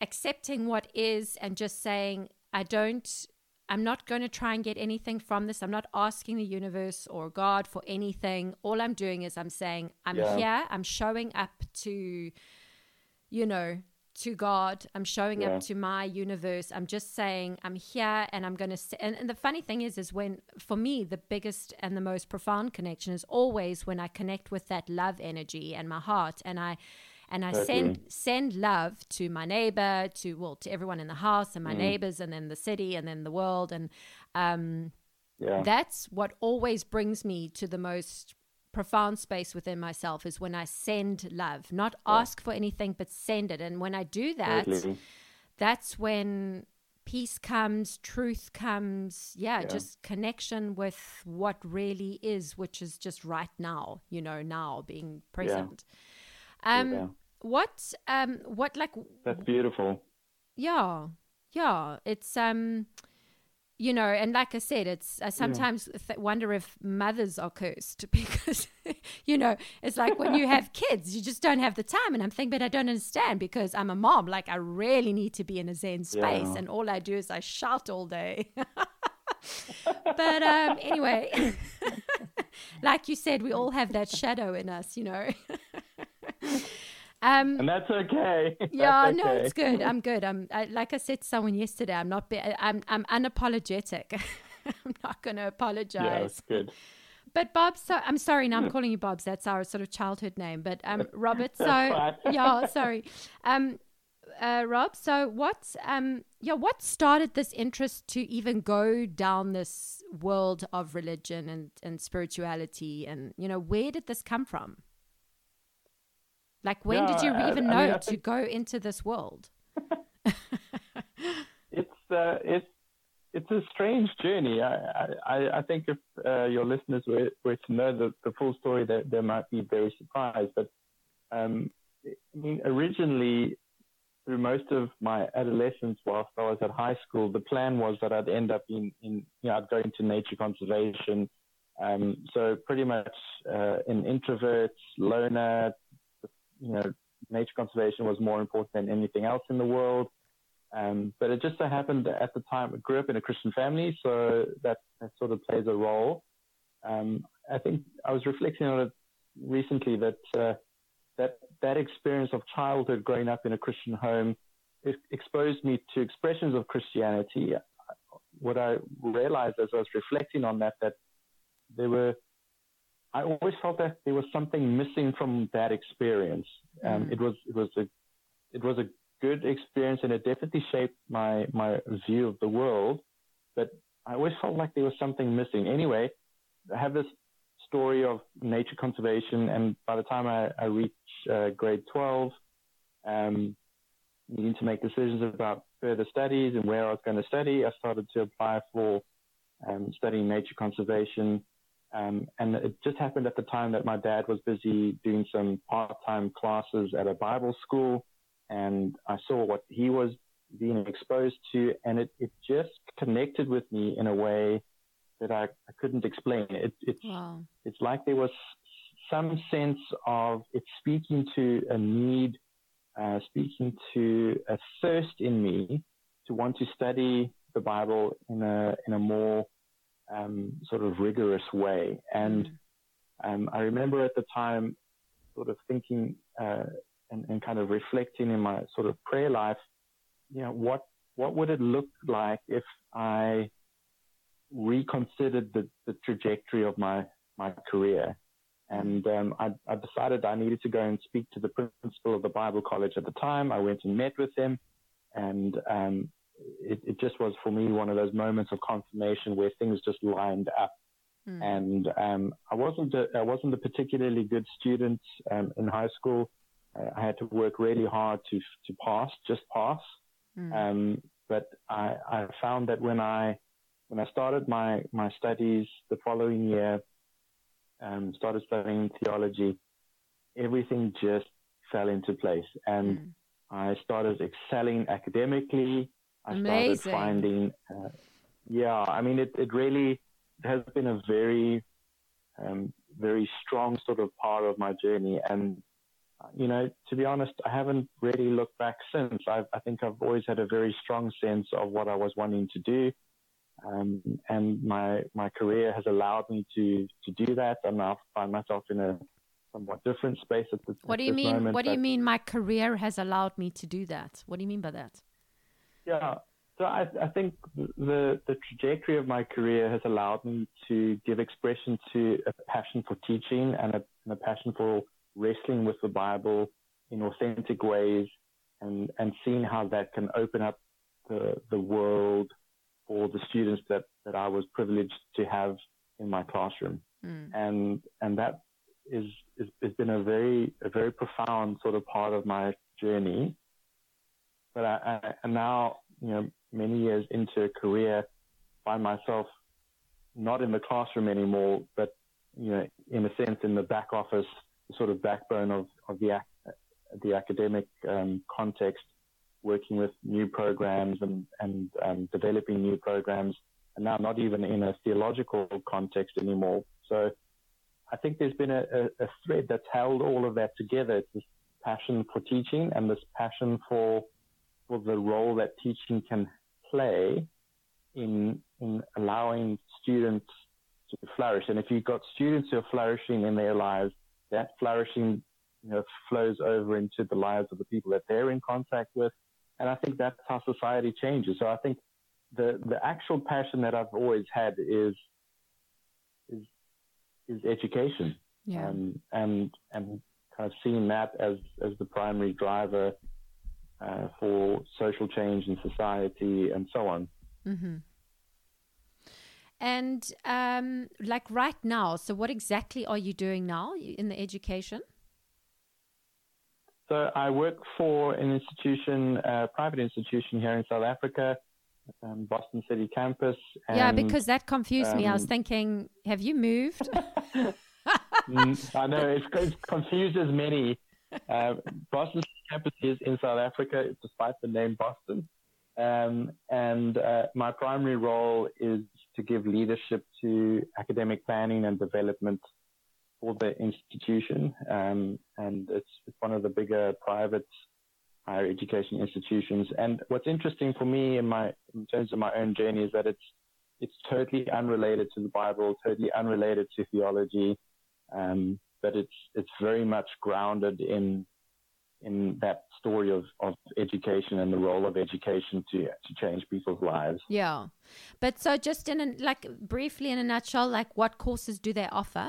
accepting what is and just saying, I don't I'm not going to try and get anything from this. I'm not asking the universe or God for anything. All I'm doing is I'm saying, I'm yeah. here. I'm showing up to you know, to God. I'm showing yeah. up to my universe. I'm just saying I'm here and I'm going to and, and the funny thing is is when for me the biggest and the most profound connection is always when I connect with that love energy and my heart and I and I send send love to my neighbor, to well, to everyone in the house and my mm. neighbors and then the city and then the world and um yeah. that's what always brings me to the most profound space within myself is when I send love, not yeah. ask for anything, but send it. And when I do that, totally. that's when peace comes, truth comes. Yeah, yeah, just connection with what really is, which is just right now, you know, now being present. Yeah. Um, what, um, what like, that's beautiful. Yeah. Yeah. It's, um, you know, and like I said, it's I sometimes yeah. th- wonder if mothers are cursed because, you know, it's like when you have kids, you just don't have the time. And I'm thinking, but I don't understand because I'm a mom. Like I really need to be in a Zen space, yeah. and all I do is I shout all day. but um, anyway, like you said, we all have that shadow in us, you know. Um, and that's okay. Yeah, that's no, it's good. I'm good. I'm I, like I said to someone yesterday. I'm not. Be, I'm I'm unapologetic. I'm not going to apologize. Yeah, that's good. But Bob, so I'm sorry. Now I'm calling you Bob's. That's our sort of childhood name. But um, Robert. So yeah, sorry. Um, uh, Rob. So what? Um, yeah, what started this interest to even go down this world of religion and and spirituality? And you know, where did this come from? Like, when Yeah, did you even I know mean, I to think- go into this world? it's uh, it's it's a strange journey. I I, I think if uh, your listeners were, were to know the, the full story, they, they might be very surprised. But um, I mean, originally, through most of my adolescence, whilst I was at high school, the plan was that I'd end up in, in you know, I'd go into nature conservation. Um, so pretty much uh, an introvert, loner. You know, nature conservation was more important than anything else in the world. Um, but it just so happened at the time I grew up in a Christian family, so that, that sort of plays a role. Um, I think I was reflecting on it recently that uh, that that experience of childhood growing up in a Christian home exposed me to expressions of Christianity. What I realized as I was reflecting on that that there were I always felt that there was something missing from that experience. Um, Mm. It was it was a it was a good experience and it definitely shaped my my view of the world. But I always felt like there was something missing. Anyway, I have this story of nature conservation, and by the time I, I reach uh, grade 12, um, needing to make decisions about further studies and where I was going to study, I started to apply for um, studying nature conservation. Um, and it just happened at the time that my dad was busy doing some part-time classes at a Bible school, and I saw what he was being exposed to, and it, it just connected with me in a way that I, I couldn't explain. It, it's Wow. it's like there was some sense of it speaking to a need, uh, speaking to a thirst in me to want to study the Bible in a in a more um, sort of rigorous way. And um, I remember at the time, sort of thinking uh, and, and kind of reflecting in my sort of prayer life, you know, what what would it look like if I reconsidered the, the trajectory of my my career? And um, I, I decided I needed to go and speak to the principal of the Bible College at the time. I went and met with him, and um, it, it just was for me one of those moments of confirmation where things just lined up. Mm. And um, I wasn't a, I wasn't a particularly good student um, in high school. Uh, I had to work really hard to to pass, just pass. Mm. Um, but I, I found that when I when I started my my studies the following year, um, started studying theology, everything just fell into place, and Mm. I started excelling academically. I Amazing. started finding, uh, yeah, I mean, it, it really has been a very, um, very strong sort of part of my journey. And, uh, you know, to be honest, I haven't really looked back since. I've, I think I've always had a very strong sense of what I was wanting to do. Um, and my, my career has allowed me to, to do that. And I find myself in a somewhat different space at this, What do you mean? moment, What do you mean? My career has allowed me to do that. What do you mean by that? Yeah. So I, I think the the trajectory of my career has allowed me to give expression to a passion for teaching and a, and a passion for wrestling with the Bible in authentic ways and, and seeing how that can open up the, the world for the students that, that I was privileged to have in my classroom. Mm. And, and that is, is, has been a very, a very profound sort of part of my journey but I, I, and now, you know, many years into a career, find myself not in the classroom anymore, but, you know, in a sense, in the back office, sort of backbone of, of the, the academic um, context, working with new programs and, and um, developing new programs, and now not even in a theological context anymore. So I think there's been a, a, a thread that's held all of that together. It's this passion for teaching and this passion for for the role that teaching can play in in allowing students to flourish. And if you've got students who are flourishing in their lives, that flourishing you know flows over into the lives of the people that they're in contact with. And I think that's how society changes. So I think the the actual passion that I've always had is is is education. Yeah. Um, and and kind of seeing that as as the primary driver uh, for social change in society and so on. Mm-hmm. And um, like right now, so what exactly are you doing now in the education? So I work for an institution, a private institution here in South Africa, um, Boston City campus. And, yeah, because that confused um, me. I was um, thinking, have you moved? Mm, I know it, it confuses many. Uh, Boston campus is in South Africa, despite the name Boston. Um, and uh, my primary role is to give leadership to academic planning and development for the institution. Um, and it's, it's one of the bigger private higher education institutions. And what's interesting for me in my in terms of my own journey is that it's it's totally unrelated to the Bible, totally unrelated to theology, um, but it's it's very much grounded in in that story of, of education and the role of education to to change people's lives. Yeah, but so just in a, like briefly in a nutshell, like what courses do they offer?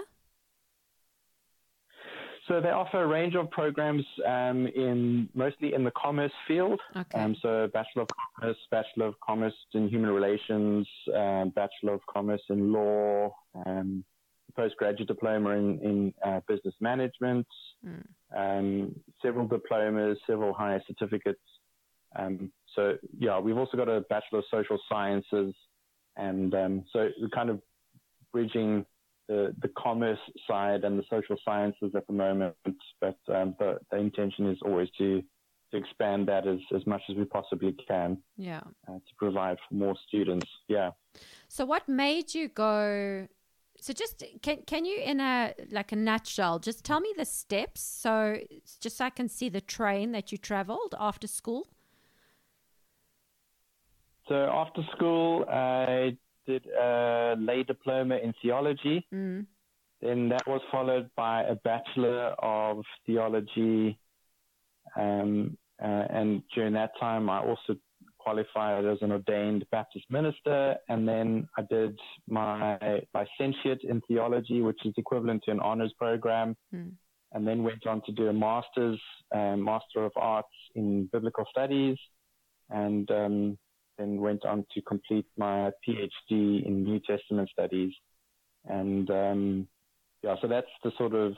So they offer a range of programs um, in mostly in the commerce field. Okay. Um, so Bachelor of Commerce, Bachelor of Commerce in Human Relations, um, Bachelor of Commerce in Law, um, postgraduate diploma in, in uh, Business Management, mm. several diplomas, several higher certificates. Um, so yeah, we've also got a Bachelor of Social Sciences, and so we're kind of bridging the, the commerce side and the social sciences at the moment, but um, the, the intention is always to, to expand that as, as much as we possibly can. Yeah. Uh, to provide for more students. Yeah. So, what made you go? So, just can can you, in a like a nutshell, just tell me the steps, so just so I can see the train that you traveled after school. So after school, I did a lay diploma in theology. Mm. Then that was followed by a bachelor of theology. Um, uh, and during that time, I also qualified as an ordained Baptist minister. And then I did my licentiate in theology, which is equivalent to an honors program. Mm. And then went on to do a master's, uh, Master of Arts in Biblical Studies. And um, then went on to complete my PhD in New Testament studies. And um, yeah, so that's the sort of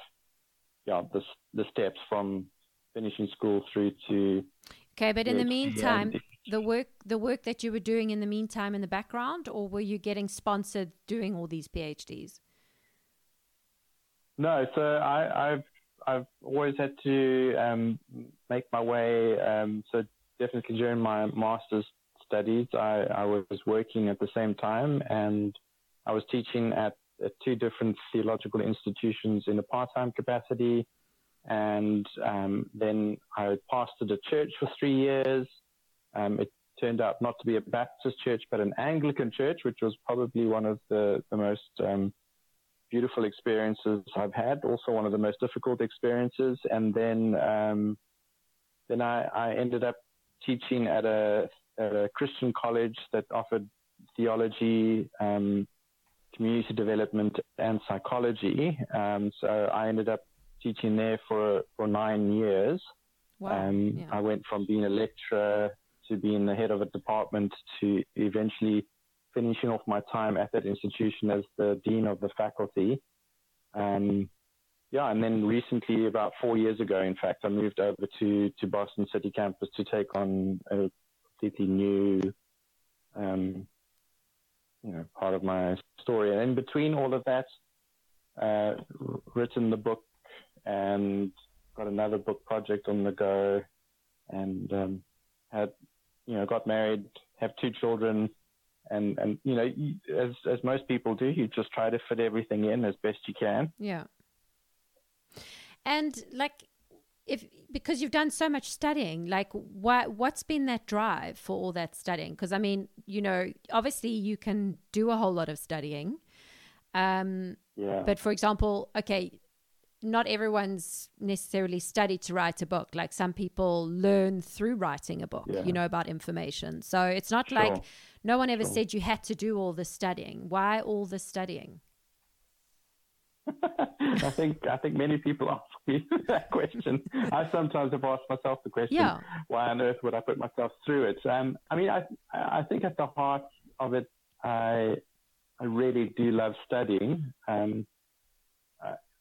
yeah the the steps from finishing school through to. Okay, but in the meantime, the work the work that you were doing in the meantime in the background, or were you getting sponsored doing all these PhDs? No, so I, have I've always had to um, make my way. Um, so definitely during my master's studies, I, I was working at the same time and I was teaching at, at two different theological institutions in a part-time capacity. And um, then I pastored a church for three years. Um, it turned out not to be a Baptist church, but an Anglican church, which was probably one of the, the most um, beautiful experiences I've had. Also, one of the most difficult experiences. And then, um, then I, I ended up teaching at a at a Christian college that offered theology, um, community development, and psychology. Um, so I ended up teaching there for for nine years. Wow. Um, yeah. I went from being a lecturer to being the head of a department to eventually finishing off my time at that institution as the dean of the faculty. Um, yeah, and then recently, about four years ago, in fact, I moved over to, to Boston City campus to take on a completely new, um, you know, part of my story. And in between all of that, uh, written the book and got another book project on the go, and um, had, you know, got married, have two children, and and you know, as as most people do, you just try to fit everything in as best you can. Yeah. And like if because you've done so much studying like what what's been that drive for all that studying because i mean you know obviously you can do a whole lot of studying um yeah. but for example okay not everyone's necessarily studied to write a book like some people learn through writing a book yeah. you know about information so it's not sure. like no one ever sure. said you had to do all the studying why all the studying I think I think many people ask me that question. I sometimes have asked myself the question, yeah. why on earth would I put myself through it? Um, I mean, I I think at the heart of it, I I really do love studying. Um,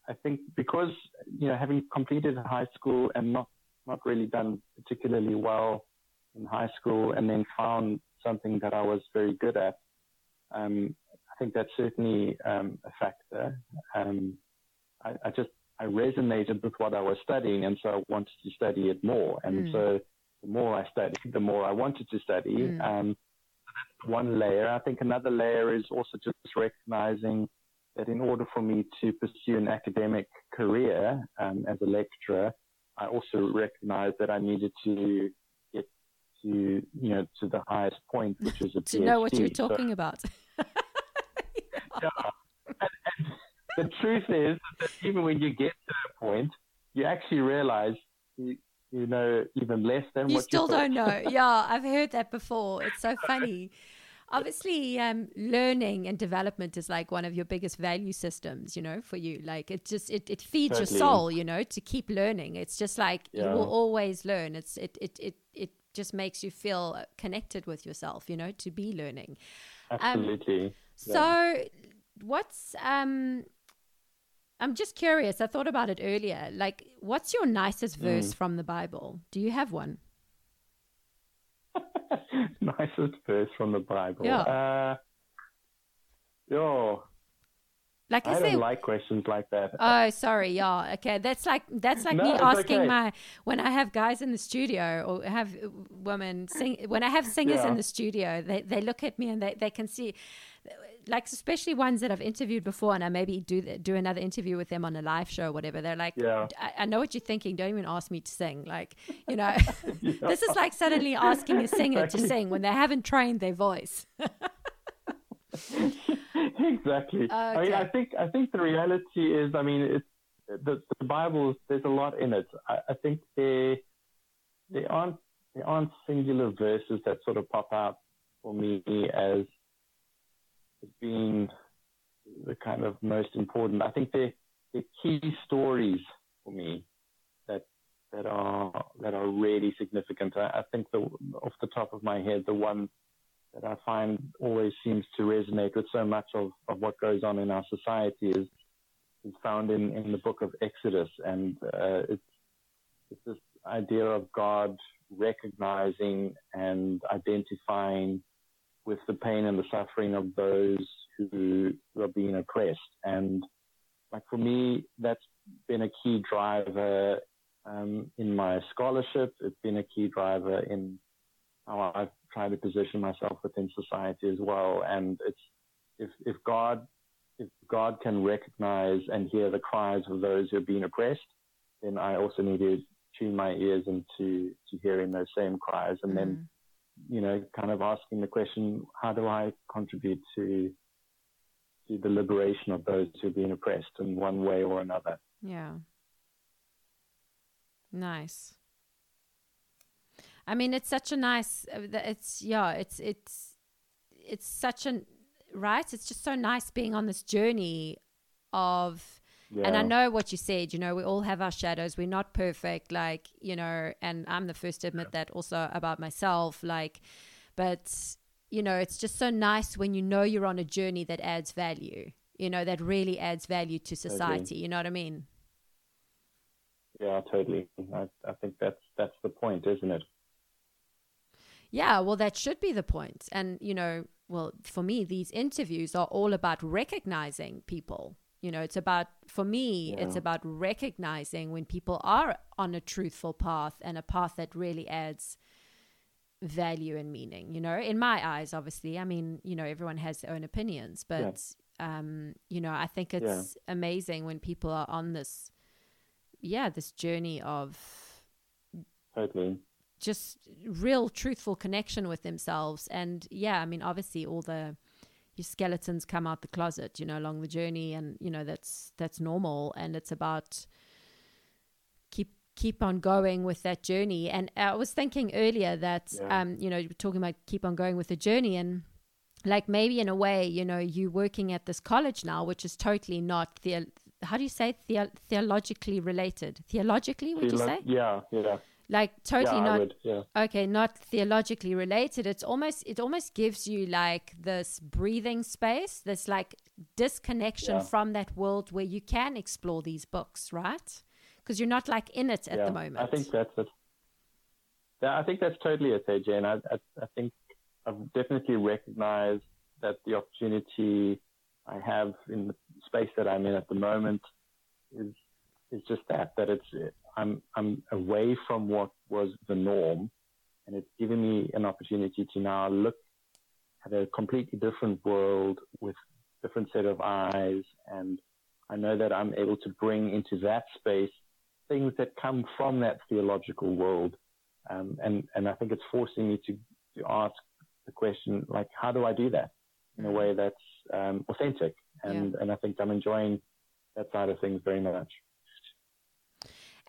I, think because you know having completed high school and not not really done particularly well in high school, and then found something that I was very good at. Um, I think that's certainly um, a factor. Um, I, I, just I resonated with what I was studying, and so I wanted to study it more. And mm. so the more I studied, the more I wanted to study. Mm. Um, one layer. I think another layer is also just recognizing that in order for me to pursue an academic career um, as a lecturer, I also recognized that I needed to get to you know to the highest point, which is a to PhD. know what you're talking so, about. yeah. And, and the truth is that even when you get to that point, you actually realize you, you know even less than what you what still you still don't know. Yeah, I've heard that before. It's so funny obviously um, learning and development is like one of your biggest value systems you know for you like it just it, it feeds totally. your soul you know to keep learning it's just like yeah. you will always learn it's it, it it it just makes you feel connected with yourself you know to be learning um, absolutely um, so what's um I'm just curious. I thought about it earlier. Like, what's your nicest verse mm. from the Bible? Do you have one? nicest verse from the Bible. Yeah. Uh, yo. Like I, I don't like questions like that. Oh, sorry. Yeah. Okay. That's like that's like no, me asking okay. my when I have guys in the studio or have women sing when I have singers yeah. in the studio, they they look at me and they they can see like especially ones that I've interviewed before, and I maybe do do another interview with them on a live show or whatever. They're like, yeah. I, I know what you're thinking. Don't even ask me to sing. Like, you know, yeah. this is like suddenly asking a singer to sing when they haven't trained their voice. exactly. Okay. I mean, I think I think the reality is, I mean, it's the, the Bible. There's a lot in it. I, I think there there aren't there aren't singular verses that sort of pop out for me as as being the kind of most important. I think the the key stories for me that that are that are really significant. I, I think the off the top of my head, the one that I find always seems to resonate with so much of, of what goes on in our society is is found in, in the book of Exodus, and uh, it's it's this idea of God recognizing and identifying with the pain and the suffering of those who, are being oppressed. And like for me, that's been a key driver um, in my scholarship. It's been a key driver in how I've tried to position myself within society as well. And it's if if God if God can recognize and hear the cries of those who are being oppressed, then I also need to tune my ears into to hearing those same cries and mm. then you know, kind of asking the question, how do I contribute to to the liberation of those who are being oppressed in one way or another? Yeah. Nice. I mean, it's such a nice. Uh, it's yeah. It's it's it's such an right. It's just so nice being on this journey of yeah. And I know what you said, you know, we all have our shadows. We're not perfect, like, you know, and I'm the first to admit yeah. that also about myself. Like, but, you know, it's just so nice when you know you're on a journey that adds value, you know, that really adds value to society. You know what I mean? Yeah, totally. I, I think that's that's the point, isn't it? Yeah, well, that should be the point. And, you know, well, for me, these interviews are all about recognizing people you know, it's about, for me, yeah. it's about recognizing when people are on a truthful path and a path that really adds value and meaning, you know, in my eyes, obviously. I mean, you know, everyone has their own opinions, but, yeah. um, you know, I think it's yeah. amazing when people are on this, yeah, this journey of totally just real truthful connection with themselves. And yeah, I mean, obviously, all the, your skeletons come out the closet, you know, along the journey, and you know that's that's normal, and it's about keep keep on going with that journey. And I was thinking earlier that, yeah. um, you know, talking about keep on going with the journey, and like maybe in a way, you know, you working at this college now, which is totally not the how do you say the- theologically related? Theologically, would Theolo- you say? Yeah, yeah like totally yeah, not would, yeah. okay not theologically related it's almost it almost gives you like this breathing space this like disconnection yeah. from that world where you can explore these books right Because you're not like in it at the moment. I think that's it. Yeah, I think that's totally it, AJ. And I, I, I think I've definitely recognized that the opportunity I have in the space that I'm in at the moment is is just that that it's I'm I'm away from what was the norm, and it's given me an opportunity to now look at a completely different world with different set of eyes, and I know that I'm able to bring into that space things that come from that theological world, um, and and I think it's forcing me to to ask the question like, how do I do that in a way that's um, authentic? And yeah. and I think I'm enjoying that side of things very much.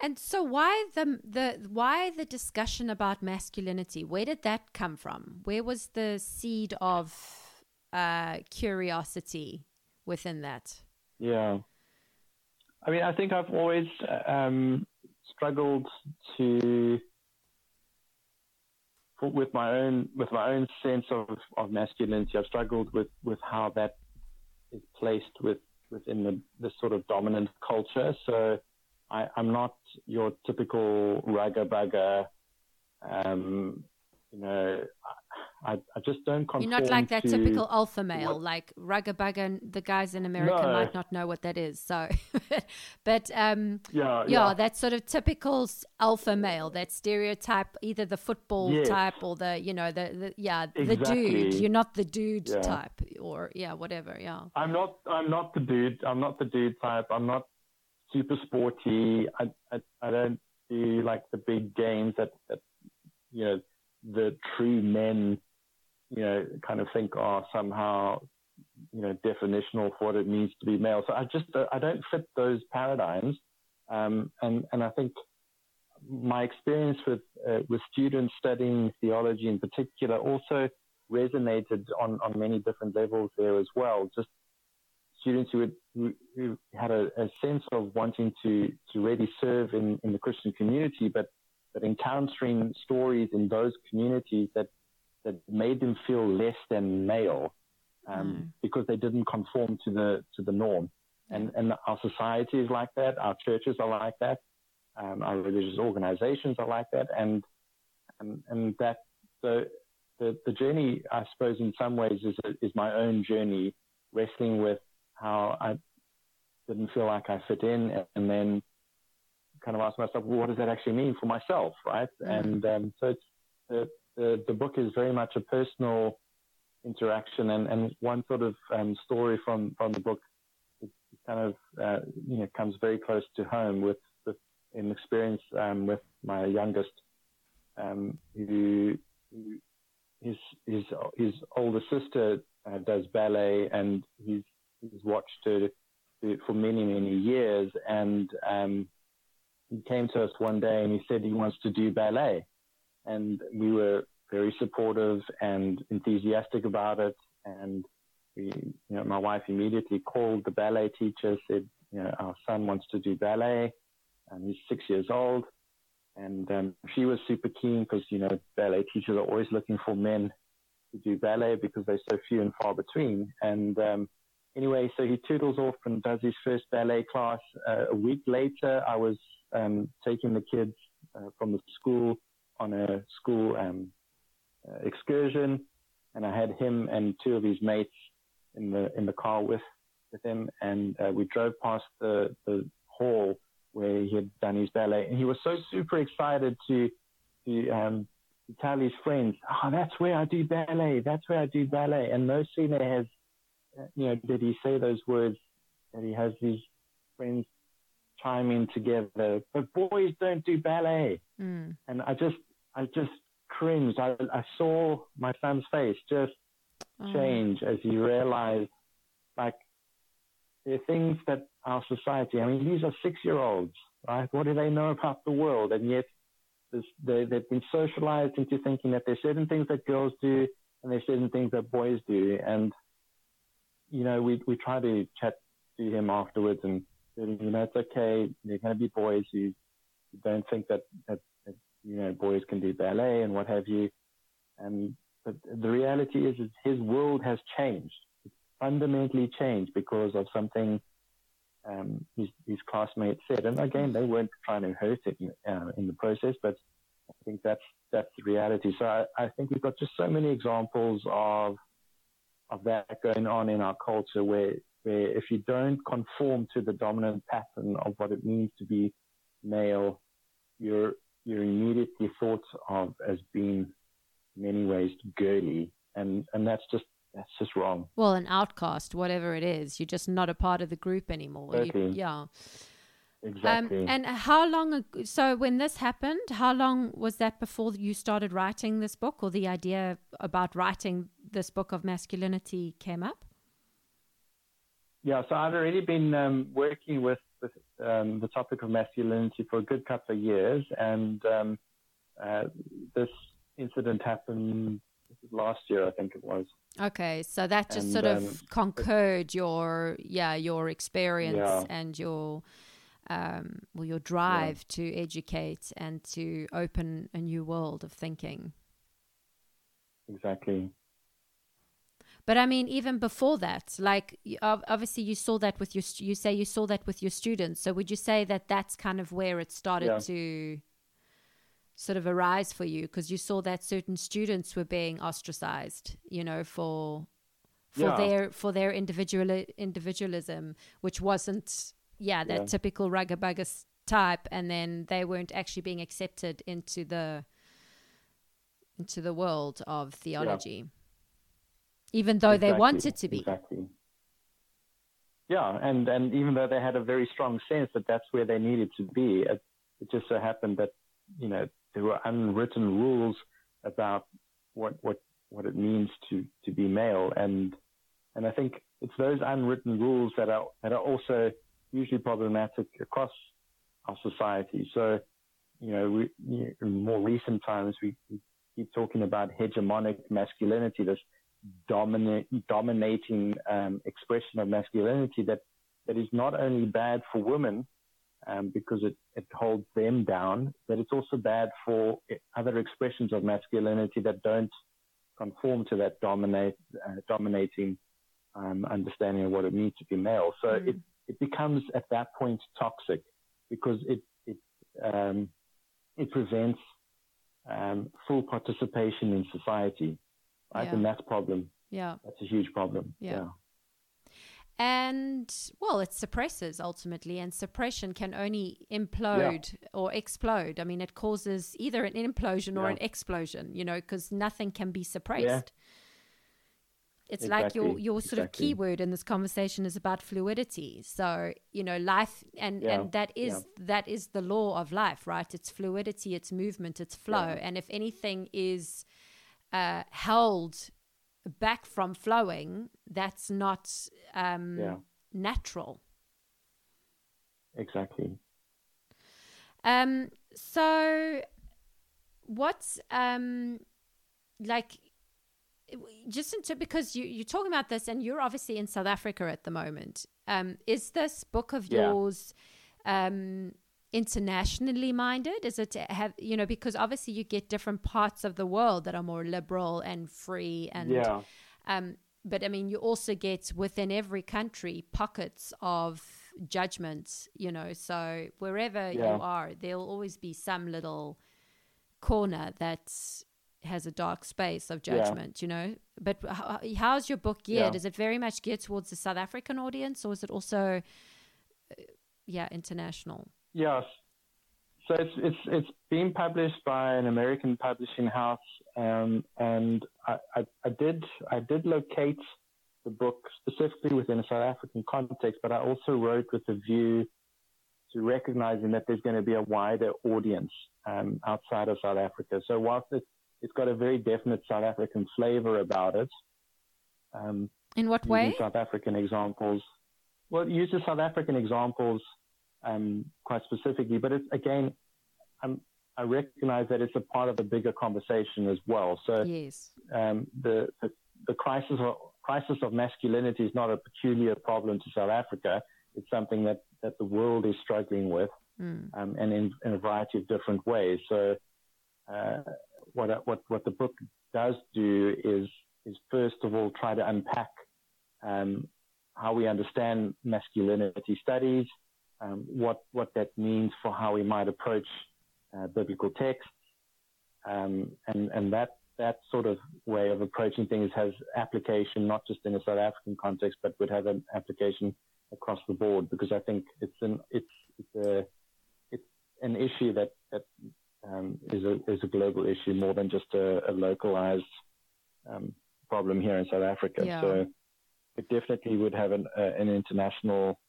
And so, why the the why the discussion about masculinity? Where did that come from? Where was the seed of uh, curiosity within that? Yeah, I mean, I think I've always um, struggled to with my own with my own sense of, of masculinity. I've struggled with with how that is placed with within the, the sort of dominant culture. So I, am not your typical rugger bugger. Um, you know, I, I just don't conform. You're not like that typical alpha male, what, like rugger bugger. The guys in America no. might not know what that is. So, but um, yeah, yeah, yeah, that sort of typical alpha male, that stereotype, either the football yes. type or the, you know, the, the yeah, exactly. the dude. You're not the dude yeah. type, or yeah, whatever. Yeah, I'm not. I'm not the dude. I'm not the dude type. I'm not super sporty. I, I, I don't do like the big games that, that, you know, the true men, you know, kind of think are somehow, you know, definitional for what it means to be male. So I just, I don't fit those paradigms. Um, and, and I think my experience with, uh, with students studying theology in particular also resonated on, on many different levels there as well. Just students who, who had a, a, sense of wanting to, to really serve in, in the Christian community, but, but encountering stories in those communities that, that made them feel less than male um, mm. because they didn't conform to the, to the norm. And, and our society is like that. Our churches are like that. Um, our religious organizations are like that. And, and, and that, so the, the journey, I suppose, in some ways is, is my own journey wrestling with how I didn't feel like I fit in, and then kind of asked myself, well, what does that actually mean for myself, right? Mm-hmm. And um, so it's, the, the, the book is very much a personal interaction, and, and one sort of um, story from, from the book kind of uh, you know comes very close to home with, with an experience um, with my youngest, um, who, who his his his older sister uh, does ballet, and he's he's watched her for many, many years. And um, he came to us one day and he said he wants to do ballet. And we were very supportive and enthusiastic about it. And we, you know, my wife immediately called the ballet teacher, said, you know, our son wants to do ballet. And he's six years old. And um, she was super keen because, you know, ballet teachers are always looking for men to do ballet because they're so few and far between. And um, anyway, so he toodles off and does his first ballet class. Uh, a week later, I was um, taking the kids uh, from the school on a school um, uh, excursion, and I had him and two of his mates in the in the car with with him, and uh, we drove past the the hall where he had done his ballet, and he was so super excited to to um, to tell his friends, "Oh, that's where I do ballet. That's where I do ballet." And no sooner has you know, did he say those words that he has these friends chime in together, but boys don't do ballet. Mm. And I just, I just cringed. I, I saw my son's face just oh. change as he realized, like, there are things that our society, I mean, these are six year olds, right? What do they know about the world? And yet, they, they've been socialized into thinking that there's certain things that girls do and there's certain things that boys do. And you know, we we try to chat to him afterwards and you know it's okay. They're going to be boys who don't think that, that, that you know boys can do ballet and what have you. And but the reality is, is his world has changed. It's fundamentally changed because of something um, his, his classmates said. And again, they weren't trying to hurt it uh, in the process, but I think that's that's the reality. So I, I think we've got just so many examples of of that going on in our culture where where if you don't conform to the dominant pattern of what it means to be male, you're you're immediately thought of as being in many ways girly and and that's just that's just wrong. Well, an outcast, whatever it is, you're just not a part of the group anymore. You, yeah. Exactly. Um, and how long? Ago, so when this happened, how long was that before you started writing this book, or the idea about writing this book of masculinity came up? Yeah, so I'd already been um, working with, with um, the topic of masculinity for a good couple of years, and um, uh, this incident happened last year, I think it was. Okay, so that just And, sort of um, concurred your yeah your experience Yeah. and your um, well your drive to educate and to open a new world of thinking. Exactly. But I mean, even before that, like obviously you saw that with your you say you saw that with your students. So would you say that that's kind of where it started Yeah. to sort of arise for you because you saw that certain students were being ostracized, you know, for for Yeah. their for their individual individualism, which wasn't yeah that Yeah. typical rugger buggers type, and then they weren't actually being accepted into the into the world of theology, even though they wanted to be. Exactly. Yeah, and, and even though they had a very strong sense that that's where they needed to be, it, it just so happened that, you know, there were unwritten rules about what, what, what it means to, to be male. And, and I think it's those unwritten rules that are, that are also usually problematic across our society. So, you know, we, you know, in more recent times, we, we keep talking about hegemonic masculinity, this dominate, dominating um, expression of masculinity that, that is not only bad for women um, because it, it holds them down, but it's also bad for other expressions of masculinity that don't conform to that dominate, uh, dominating um, understanding of what it means to be male. So Mm. it, it becomes at that point toxic because it, it, um, it prevents um, full participation in society. Right? Yeah. And that's a problem. Yeah. That's a huge problem. Yeah. And well, it suppresses ultimately, and suppression can only implode or explode. I mean, it causes either an implosion or an explosion, you know, because nothing can be suppressed. It's like your your sort of exactly. keyword in this conversation is about fluidity. So you know, life and Yeah, and that is that is the law of life, right? It's fluidity, it's movement, it's flow, Yeah. and if anything is uh, held back from flowing, that's not um, Yeah. natural. Exactly. Um, so what's um, like just into because you you're talking about this and you're obviously in South Africa at the moment. Um, is this book of Yeah. yours um, internationally minded? Is it have you know because obviously you get different parts of the world that are more liberal and free and Yeah. um, but I mean, you also get within every country pockets of judgments, you know. So wherever Yeah. you are, there'll always be some little corner that has a dark space of Yeah. judgment, you know. But how, how's your book geared? Yeah. Is it very much geared towards the South African audience, or is it also, uh, yeah, international? Yes. So it's it's it's being published by an American publishing house, um, and I, I, I did I did locate the book specifically within a South African context, but I also wrote with a view to recognizing that there's going to be a wider audience um, outside of South Africa. So whilst it, it's got a very definite South African flavor about it, um, In what way? South African examples. Well, it uses South African examples um, quite specifically, but it's again, I'm, I recognize that it's a part of a bigger conversation as well. So Yes. um, the, the the crisis of crisis of masculinity is not a peculiar problem to South Africa. It's something that, that the world is struggling with, Mm. um, and in, in a variety of different ways. So, uh, what what what the book does do is is first of all try to unpack um, how we understand masculinity studies, um, what what that means for how we might approach uh, biblical texts, um, and and that that sort of way of approaching things has application not just in a South African context, but would have an application across the board because I think it's an it's it's a it's an issue that that um, is a is a global issue more than just a, a localized um, problem here in South Africa. Yeah. So it definitely would have an uh, an international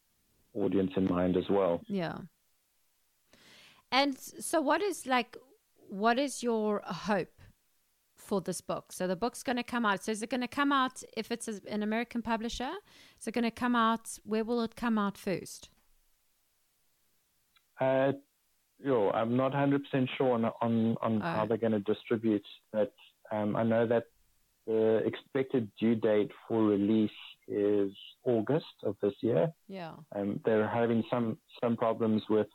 audience in mind as well. Yeah. And so, what is like, what is your hope for this book? So the book's going to come out. So is it going to come out if it's an American publisher? Is it going to come out? Where will it come out first? Uh, yo, I'm not 100% sure on on, on how they're going to distribute, but um, I know that the expected due date for release is August of this year. Yeah. Um, they're having some some problems with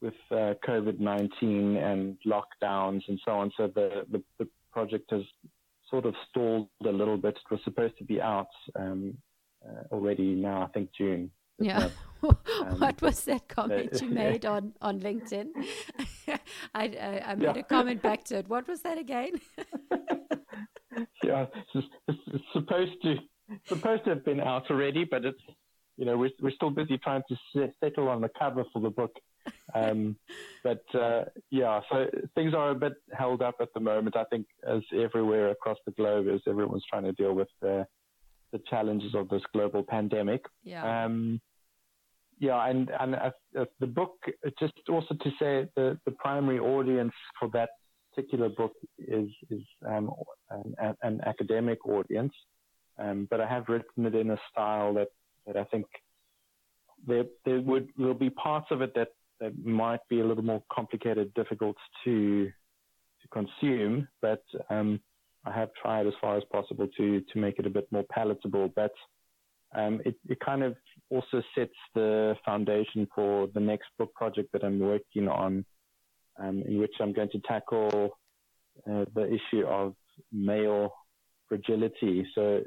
with uh, COVID nineteen and lockdowns and so on. So the, the the project has sort of stalled a little bit. It was supposed to be out um, uh, already now. I think June. Yeah. what was that comment you made on, on LinkedIn? I, I, I made Yeah. a comment back to it. What was that again? yeah, it's, it's, it's supposed to supposed to have been out already, but it's you know we're we're still busy trying to settle on the cover for the book. Um, but uh, yeah, so things are a bit held up at the moment. I think as everywhere across the globe, as everyone's trying to deal with the the challenges of this global pandemic. Yeah. Um, yeah, and and the book just also to say the the primary audience for that particular book is is um, an, an academic audience, um, but I have written it in a style that that I think there there would will be parts of it that that might be a little more complicated, difficult to to consume, but um, I have tried as far as possible to to make it a bit more palatable, but um, it, it kind of also sets the foundation for the next book project that I'm working on, um, in which I'm going to tackle uh, the issue of male fragility. So,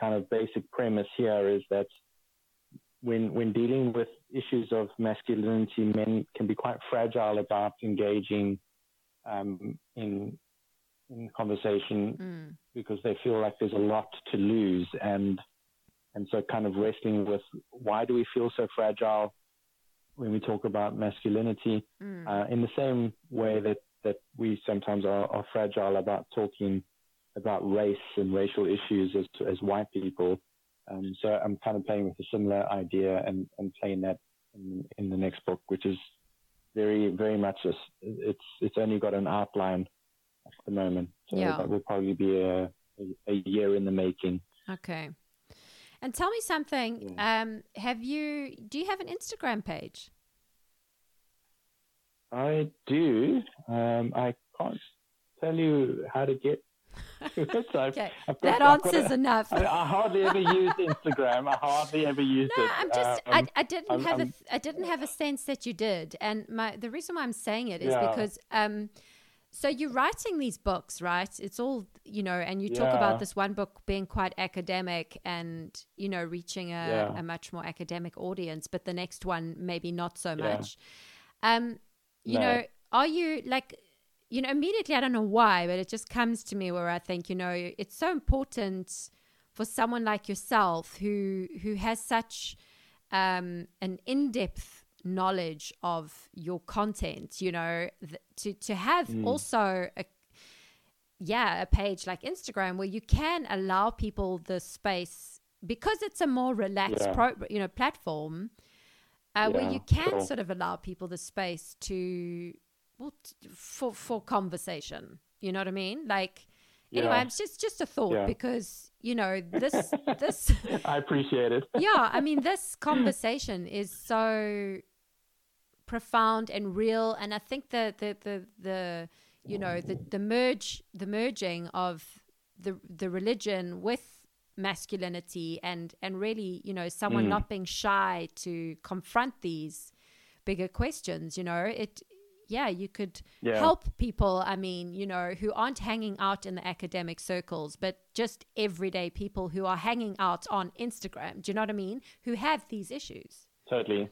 kind of basic premise here is that when when dealing with issues of masculinity, men can be quite fragile about engaging um, in in conversation Mm. because they feel like there's a lot to lose and and so kind of wrestling with why do we feel so fragile when we talk about masculinity Mm. uh, in the same way that that we sometimes are, are fragile about talking about race and racial issues as as white people um, so I'm kind of playing with a similar idea and, and playing that in, in the next book which is very very much this it's it's only got an outline at the moment so Yeah. that will probably be a, a, a year in the making Okay. And tell me something. Um, have you? Do you have an Instagram page? I do. Um, I can't tell you how to get Okay, I've that got answers a- enough. I, I hardly ever use Instagram. I hardly ever use No, it. I'm just. Um, I, I didn't I'm- have a. I'm- I didn't have a sense that you did, and my the reason why I'm saying it is Yeah. because um, so you're writing these books, right? It's all you know, and you talk about this one book being quite academic and you know reaching a, Yeah. a much more academic audience, but the next one maybe not so Yeah. much. Um, you No. know, are you like? You know, immediately I don't know why, but it just comes to me where I think, you know, it's so important for someone like yourself who who has such um, an in-depth knowledge of your content you know th- to to have also a yeah a page like instagram where you can allow people the space because it's a more relaxed Yeah. pro you know platform uh, where you can sure. sort of allow people the space to well t- for for conversation you know what i mean like anyway Yeah. it's just just a thought Yeah. because you know this this I appreciate it. yeah, I mean, this conversation is so profound and real, and I think the the the, the you know the the merge the merging of the the religion with masculinity and and really you know someone mm. not being shy to confront these bigger questions you know it yeah, you could Yeah. help people. I mean, you know, who aren't hanging out in the academic circles, but just everyday people who are hanging out on Instagram. Do you know what I mean? Who have these issues. Totally.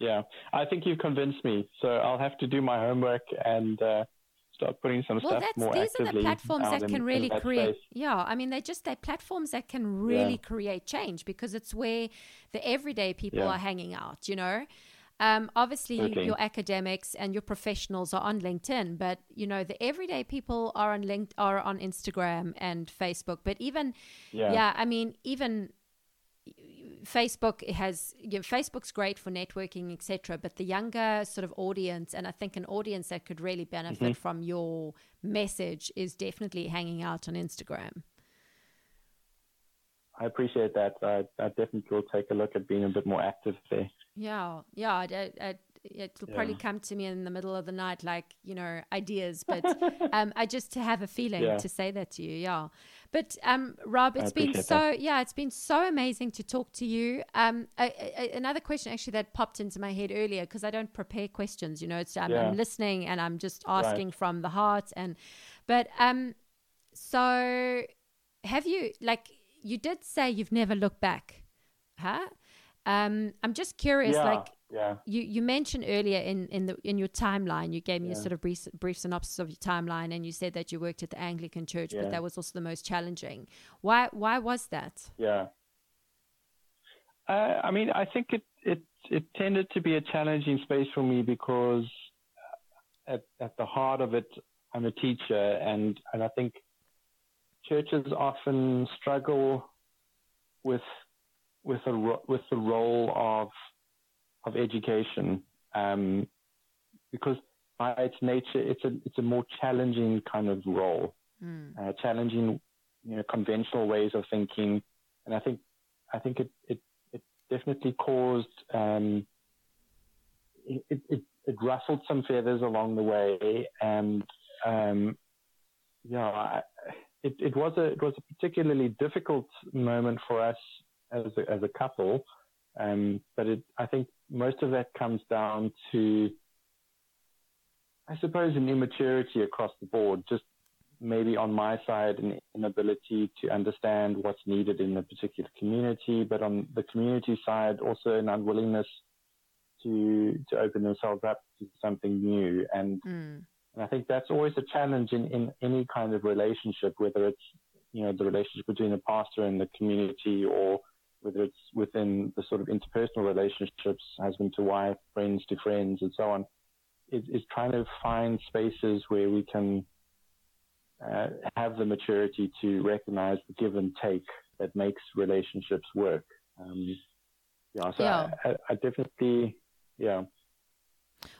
Yeah, I think you've convinced me. So I'll have to do my homework and uh, start putting some stuff. Well, stuff that's more these are the platforms that in- can really that create. space. Yeah, I mean, they're just they're platforms that can really Yeah. create change because it's where the everyday people Yeah. are hanging out. You know, um, obviously Totally. your academics and your professionals are on LinkedIn, but you know the everyday people are on linked are on Instagram and Facebook. But even Yeah. yeah, I mean, even Facebook has you know, Facebook's great for networking, etc. But the younger sort of audience, and I think an audience that could really benefit Mm-hmm. from your message is definitely hanging out on Instagram. I appreciate that. I, I definitely will take a look at being a bit more active there. Yeah, yeah. I, I, I, it'll probably come to me in the middle of the night, like you know, ideas. But um, I just to have a feeling Yeah. to say that to you. Yeah. But um, Rob, it's been so yeah, it's been so amazing to talk to you. Um, a, a, another question actually that popped into my head earlier because I don't prepare questions. You know, it's I'm, Yeah. I'm listening and I'm just asking from the heart. And but um, so have you like you did say you've never looked back, huh? Um, I'm just curious, yeah, like yeah, you, you mentioned earlier in, in the in your timeline, you gave me a sort of brief, brief synopsis of your timeline, and you said that you worked at the Anglican Church, Yeah. but that was also the most challenging. Why why was that? yeah. Uh, I mean, I think it, it it tended to be a challenging space for me because at at the heart of it, I'm a teacher, and and I think churches often struggle with with a with the role of of education um, because by its nature, it's a it's a more challenging kind of role. Mm. uh, challenging you know conventional ways of thinking and I think I think it it, it definitely caused um, it, it, it ruffled some feathers along the way and um, yeah I, it, it was a it was a particularly difficult moment for us as a, as a couple um, but it I think most of that comes down to I suppose an immaturity across the board just maybe on my side an inability to understand what's needed in a particular community, but on the community side also an unwillingness to to open themselves up to something new. And, Mm. and I think that's always a challenge in, in any kind of relationship, whether it's you know the relationship between a pastor and the community or whether it's within the sort of interpersonal relationships, husband to wife, friends to friends, and so on, is, is trying to find spaces where we can uh, have the maturity to recognize the give and take that makes relationships work. Um, yeah, so Yeah. I, I, I definitely, yeah,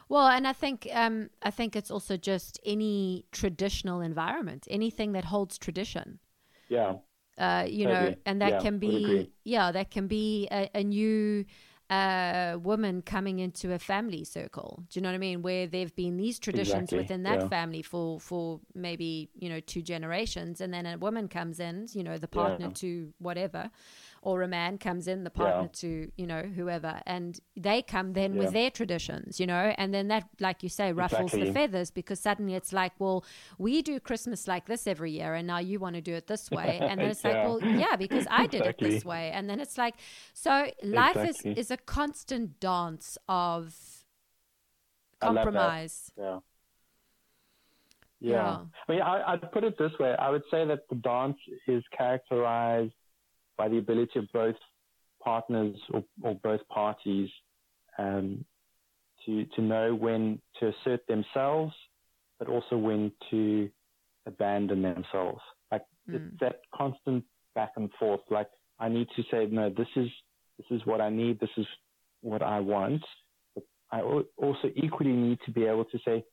Well, and I think um, I think it's also just any traditional environment, anything that holds tradition. yeah, uh, you know, and that Yeah, can be, yeah, that can be a, a new uh, woman coming into a family circle. Do you know what I mean? Where there've been these traditions Exactly, within that yeah. family for for maybe you know two generations, and then a woman comes in, you know, the partner Yeah. to whatever, or a man comes in, the partner to you know whoever, and they come then with their traditions, you know, and then that, like you say, ruffles the feathers because suddenly it's like, well, we do Christmas like this every year, and now you want to do it this way, and then it's like, well, yeah, because I did it this way, and then it's like, so life Exactly. is is a constant dance of I love that. compromise. yeah. Yeah. Yeah. I mean, I, I'd put it this way. I would say that the dance is characterized by the ability of both partners or, or both parties um, to, to know when to assert themselves, but also when to abandon themselves. Like Mm. it's that constant back and forth. Like I need to say, no, this is, this is what I need. This is what I want. But I also equally need to be able to say,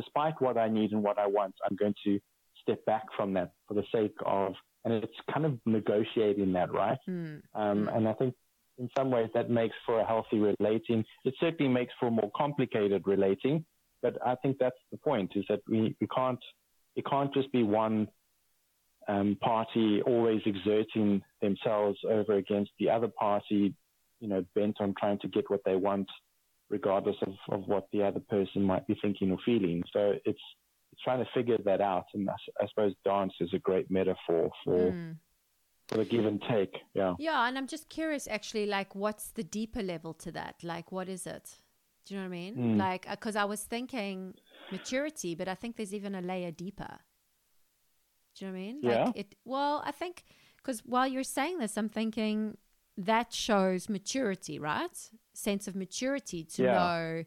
despite what I need and what I want, I'm going to step back from that for the sake of, and it's kind of negotiating that, right? Mm. Um, and I think in some ways that makes for a healthy relating. It certainly makes for a more complicated relating, but I think that's the point is that we, we can't, it can't just be one um, party always exerting themselves over against the other party, you know, bent on trying to get what they want regardless of, of what the other person might be thinking or feeling. So it's it's trying to figure that out, and I, I suppose dance is a great metaphor for. Mm. For the give and take, yeah. Yeah, and I'm just curious, actually, like, what's the deeper level to that? Like, what is it? Do you know what I mean? Mm. Like, because I was thinking maturity, but I think there's even a layer deeper. Do you know what I mean? Yeah. Like it. Well, I think because while you're saying this, I'm thinking that shows maturity, right? Sense of maturity to Yeah. know.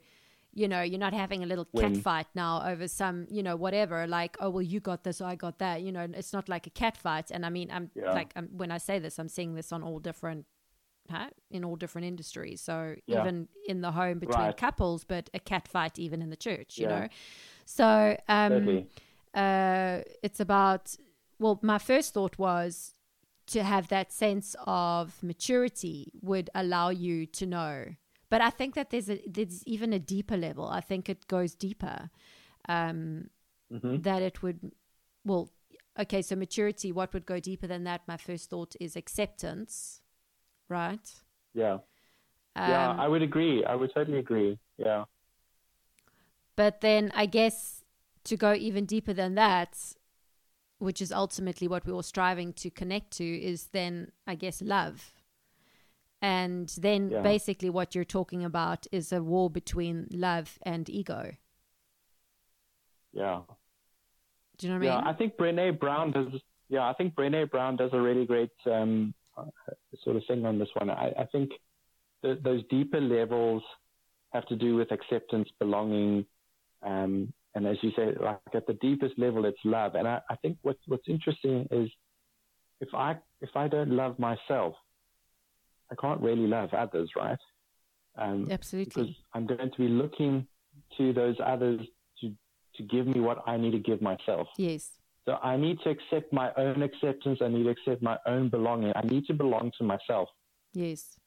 You know, you're not having a little cat When- fight now over some, you know, whatever. Like, oh well, you got this, I got that. You know, it's not like a cat fight. And I mean, I'm Yeah. like, I'm, when I say this, I'm seeing this on all different, huh? in all different industries. So Yeah. even in the home between Right. couples, but a cat fight even in the church. You Yeah. know, so um, uh, it's about well my first thought was to have that sense of maturity would allow you to know but i think that there's a there's even a deeper level i think it goes deeper um, hmm that it would well okay so maturity what would go deeper than that my first thought is acceptance right Yeah. um, yeah, I would agree. I would totally agree. Yeah. But then I guess to go even deeper than that, which is ultimately what we're all striving to connect to, is then I guess love. And then Yeah. basically what you're talking about is a war between love and ego. Yeah. Do you know what Yeah, I mean? I think Brene Brown does. Yeah, I think Brene Brown does a really great um, uh, sort of thing on this one. I, I think th- those deeper levels have to do with acceptance, belonging, um, and as you say, like at the deepest level, it's love. And I, I think what's what's interesting is if I if I don't love myself, I can't really love others, right? Um, because Absolutely. I'm going to be looking to those others to to give me what I need to give myself. Yes. So I need to accept my own acceptance. I need to accept my own belonging. I need to belong to myself, Yes.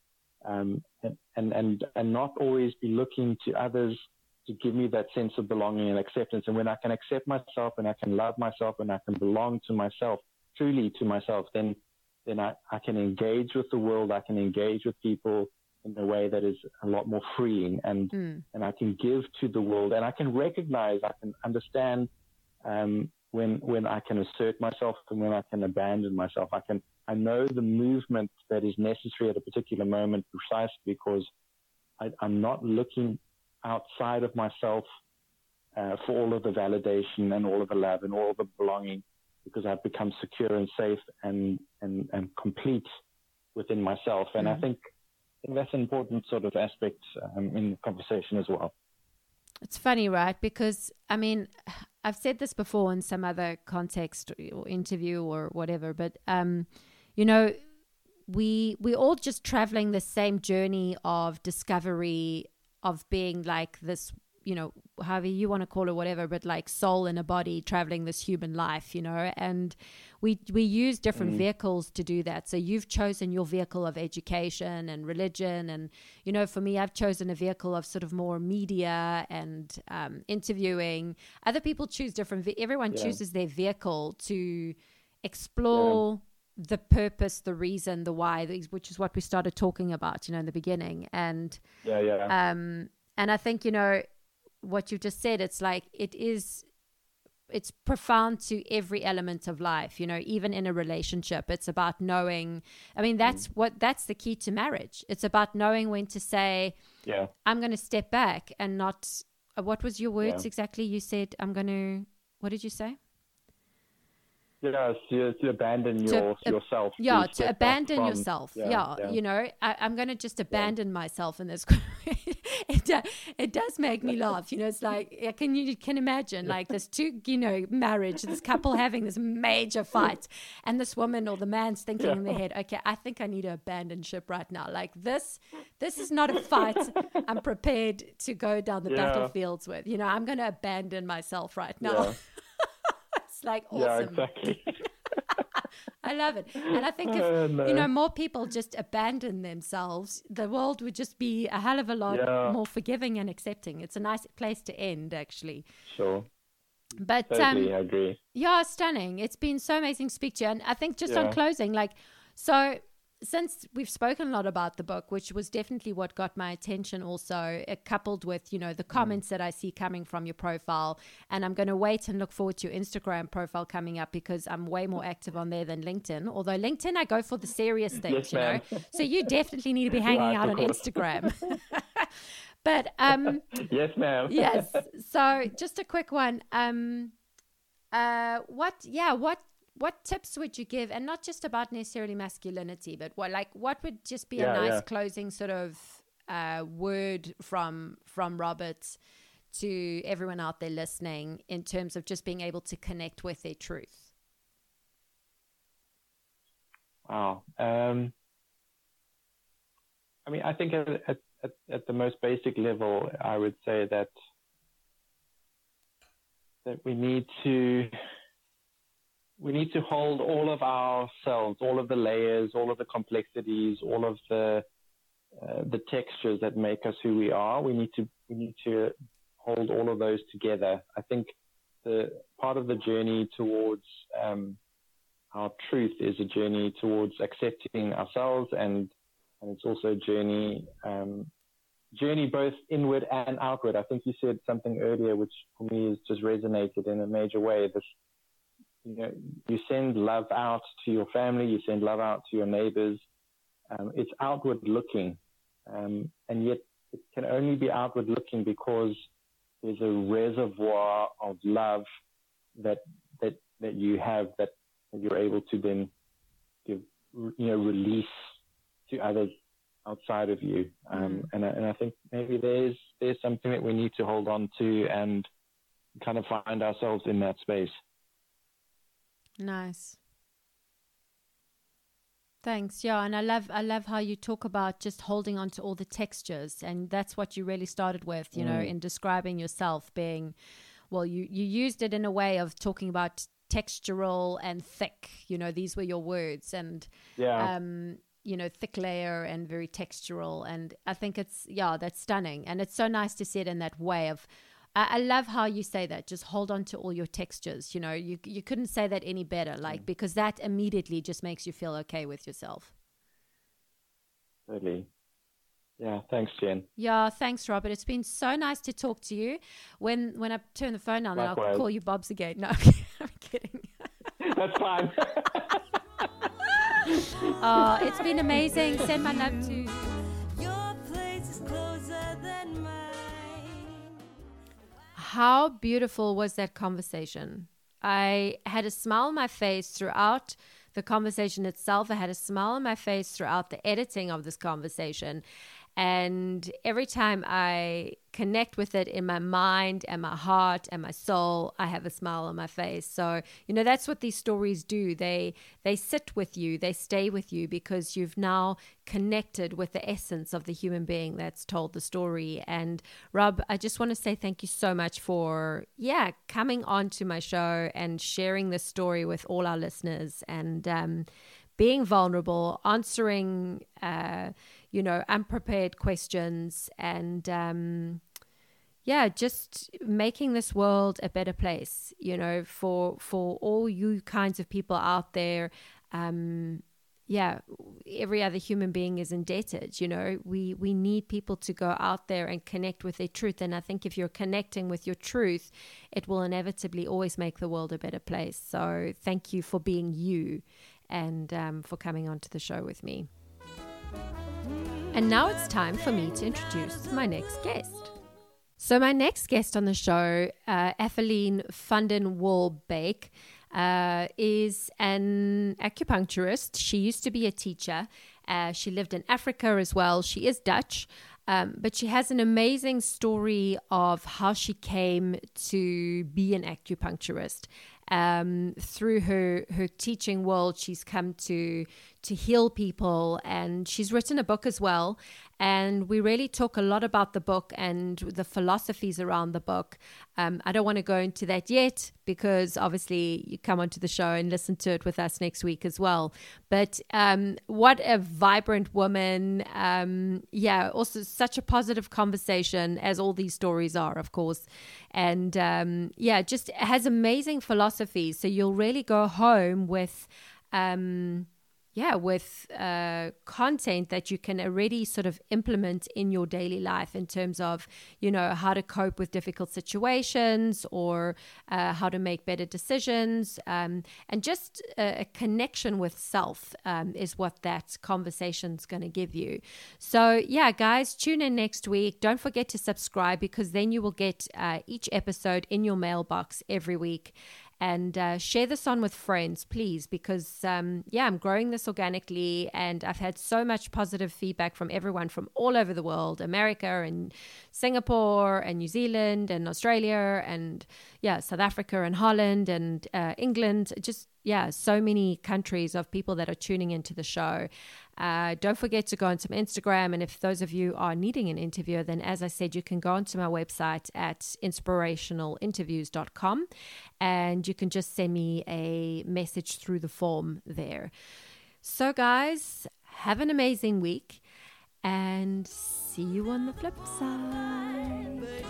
um, and, and and and not always be looking to others to give me that sense of belonging and acceptance. And when I can accept myself, and I can love myself, and I can belong to myself, truly to myself, then then I, I can engage with the world. I can engage with people in a way that is a lot more freeing and Mm. and I can give to the world, and I can recognize, I can understand um, when when I can assert myself and when I can abandon myself. I can I know the movement that is necessary at a particular moment precisely because I, I'm not looking outside of myself uh, for all of the validation and all of the love and all of the belonging because I've become secure and safe and and and complete within myself. And I Mhm. think I think that's an important sort of aspect um, in the conversation as well. It's funny, right? Because I mean, I've said this before in some other context or interview or whatever, but um, you know, we we all just traveling the same journey of discovery of being like this, you know, however you want to call it, whatever, but like soul in a body traveling this human life, you know, and we we use different vehicles to do that. So you've chosen your vehicle of education and religion, and you know, for me, I've chosen a vehicle of sort of more media and um, interviewing. Other people choose different. Ve- everyone Yeah. chooses their vehicle to explore the purpose, the reason, the why, which is what we started talking about, you know, in the beginning, and Yeah, yeah, um, and I think you know what you just said. It's like it is. It's profound to every element of life, you know, even in a relationship. It's about knowing. I mean, that's what that's the key to marriage. It's about knowing when to say, yeah. "I'm going to step back," and not. uh, What was your words Yeah. exactly? You said, "I'm going to." What did you say? Yeah, to, to abandon your, uh, yourself. yeah to abandon from- yourself. yeah, yeah, yeah. you know I, i'm going to just abandon myself in this it, it does make me laugh you know it's like can you can imagine like this two you know marriage this couple having this major fight and this woman or the man's thinking in their head okay i think i need to abandon ship right now. Like this this is not a fight i'm prepared to go down the battlefields with you know i'm going to abandon myself right now Yeah. like Yeah, awesome exactly. I love it. And I think if Oh, no. you know more people just abandon themselves, the world would just be a hell of a lot Yeah. more forgiving and accepting. It's a nice place to end actually. sure. But Totally, um I agree. yeah, stunning. It's been so amazing to speak to you. And I think just on closing, like so since we've spoken a lot about the book, which was definitely what got my attention, also uh, coupled with you know the mm. comments mm. that I see coming from your profile, and I'm going to wait and look forward to your Instagram profile coming up because I'm way more active on there than LinkedIn. Although LinkedIn, I go for the serious things, yes, you know. so you definitely need to be hanging right, out on course. Instagram. but um, yes, ma'am. yes. So just a quick one. Um, uh, what? Yeah, what? What tips would you give and not just about necessarily masculinity but what like what would just be yeah, a nice yeah. closing sort of uh, word from from robert to everyone out there listening in terms of just being able to connect with their truth wow um, i mean i think at, at, at the most basic level i would say that that we need to we need to hold all of ourselves, all of the layers, all of the complexities, all of the uh, the textures that make us who we are. We need to we need to hold all of those together. I think the part of the journey towards um, our truth is a journey towards accepting ourselves, and and it's also a journey um, journey both inward and outward. I think you said something earlier, which for me has just resonated in a major way. This you know, you send love out to your family, you send love out to your neighbors. Um, it's outward looking, um, and yet it can only be outward looking because there's a reservoir of love that that that you have that, that you're able to then give, you know, release to others outside of you. Um, mm. and, I, and I think maybe there's there's something that we need to hold on to and kind of find ourselves in that space. Nice. Thanks. Yeah, and I love I love how you talk about just holding on to all the textures and that's what you really started with, you mm. know, in describing yourself being well, you you used it in a way of talking about textural and thick, you know, these were your words and yeah. um you know, thick layer and very textural and I think it's yeah, that's stunning and it's so nice to see it in that way of I, love how you say that. Just hold on to all your textures. You know, you you couldn't say that any better. Like mm. because that immediately just makes you feel okay with yourself. Totally. Yeah, thanks, Jen. Yeah, thanks, Robert. It's been so nice to talk to you. When when I turn the phone on, then I'll call you Bob's again. No, I'm kidding. That's fine. oh, it's been amazing. Send my love to how beautiful was that conversation? I had a smile on my face throughout the conversation itself. I had a smile on my face throughout the editing of this conversation. And every time I connect with it in my mind and my heart and my soul, I have a smile on my face. So, you know, that's what these stories do. They they sit with you, they stay with you because you've now connected with the essence of the human being that's told the story. And Rob, I just want to say thank you so much for yeah, coming on to my show and sharing this story with all our listeners and um, being vulnerable, answering uh, you know, unprepared questions and, um, yeah, just making this world a better place, you know, for for all you kinds of people out there. Um, yeah, every other human being is indebted. You know, we we need people to go out there and connect with their truth. And I think if you're connecting with your truth, it will inevitably always make the world a better place. So thank you for being you, and um, for coming onto the show with me. And now it's time for me to introduce my next guest. So, my next guest on the show, uh, Etheline Funden Walbeek, uh, is an acupuncturist. She used to be a teacher. Uh, she lived in Africa as well. She is Dutch, um, but she has an amazing story of how she came to be an acupuncturist um, through her her teaching world, she's come to to heal people, and she's written a book as well. And we really talk a lot about the book and the philosophies around the book. Um, I don't want to go into that yet because obviously you come onto the show and listen to it with us next week as well. But um, what a vibrant woman. Um, yeah, also such a positive conversation, as all these stories are, of course. And um, yeah, just has amazing philosophies. So you'll really go home with. Um, yeah, with uh, content that you can already sort of implement in your daily life in terms of, you know, how to cope with difficult situations or uh, how to make better decisions. Um, and just a, a, connection with self um, is what that conversation is going to give you. So, yeah, guys, tune in next week. Don't forget to subscribe because then you will get uh, each episode in your mailbox every week and uh, share this on with friends, please, because um, yeah, I'm growing this organically, and I've had so much positive feedback from everyone from all over the world, America and Singapore and New Zealand and Australia and yeah, South Africa and Holland and uh, England, just yeah, so many countries of people that are tuning into the show. Uh, don't forget to go onto my Instagram. And if those of you are needing an interview, then as I said, you can go onto my website at inspirationalinterviews.com and you can just send me a message through the form there. So, guys, have an amazing week and see you on the flip side.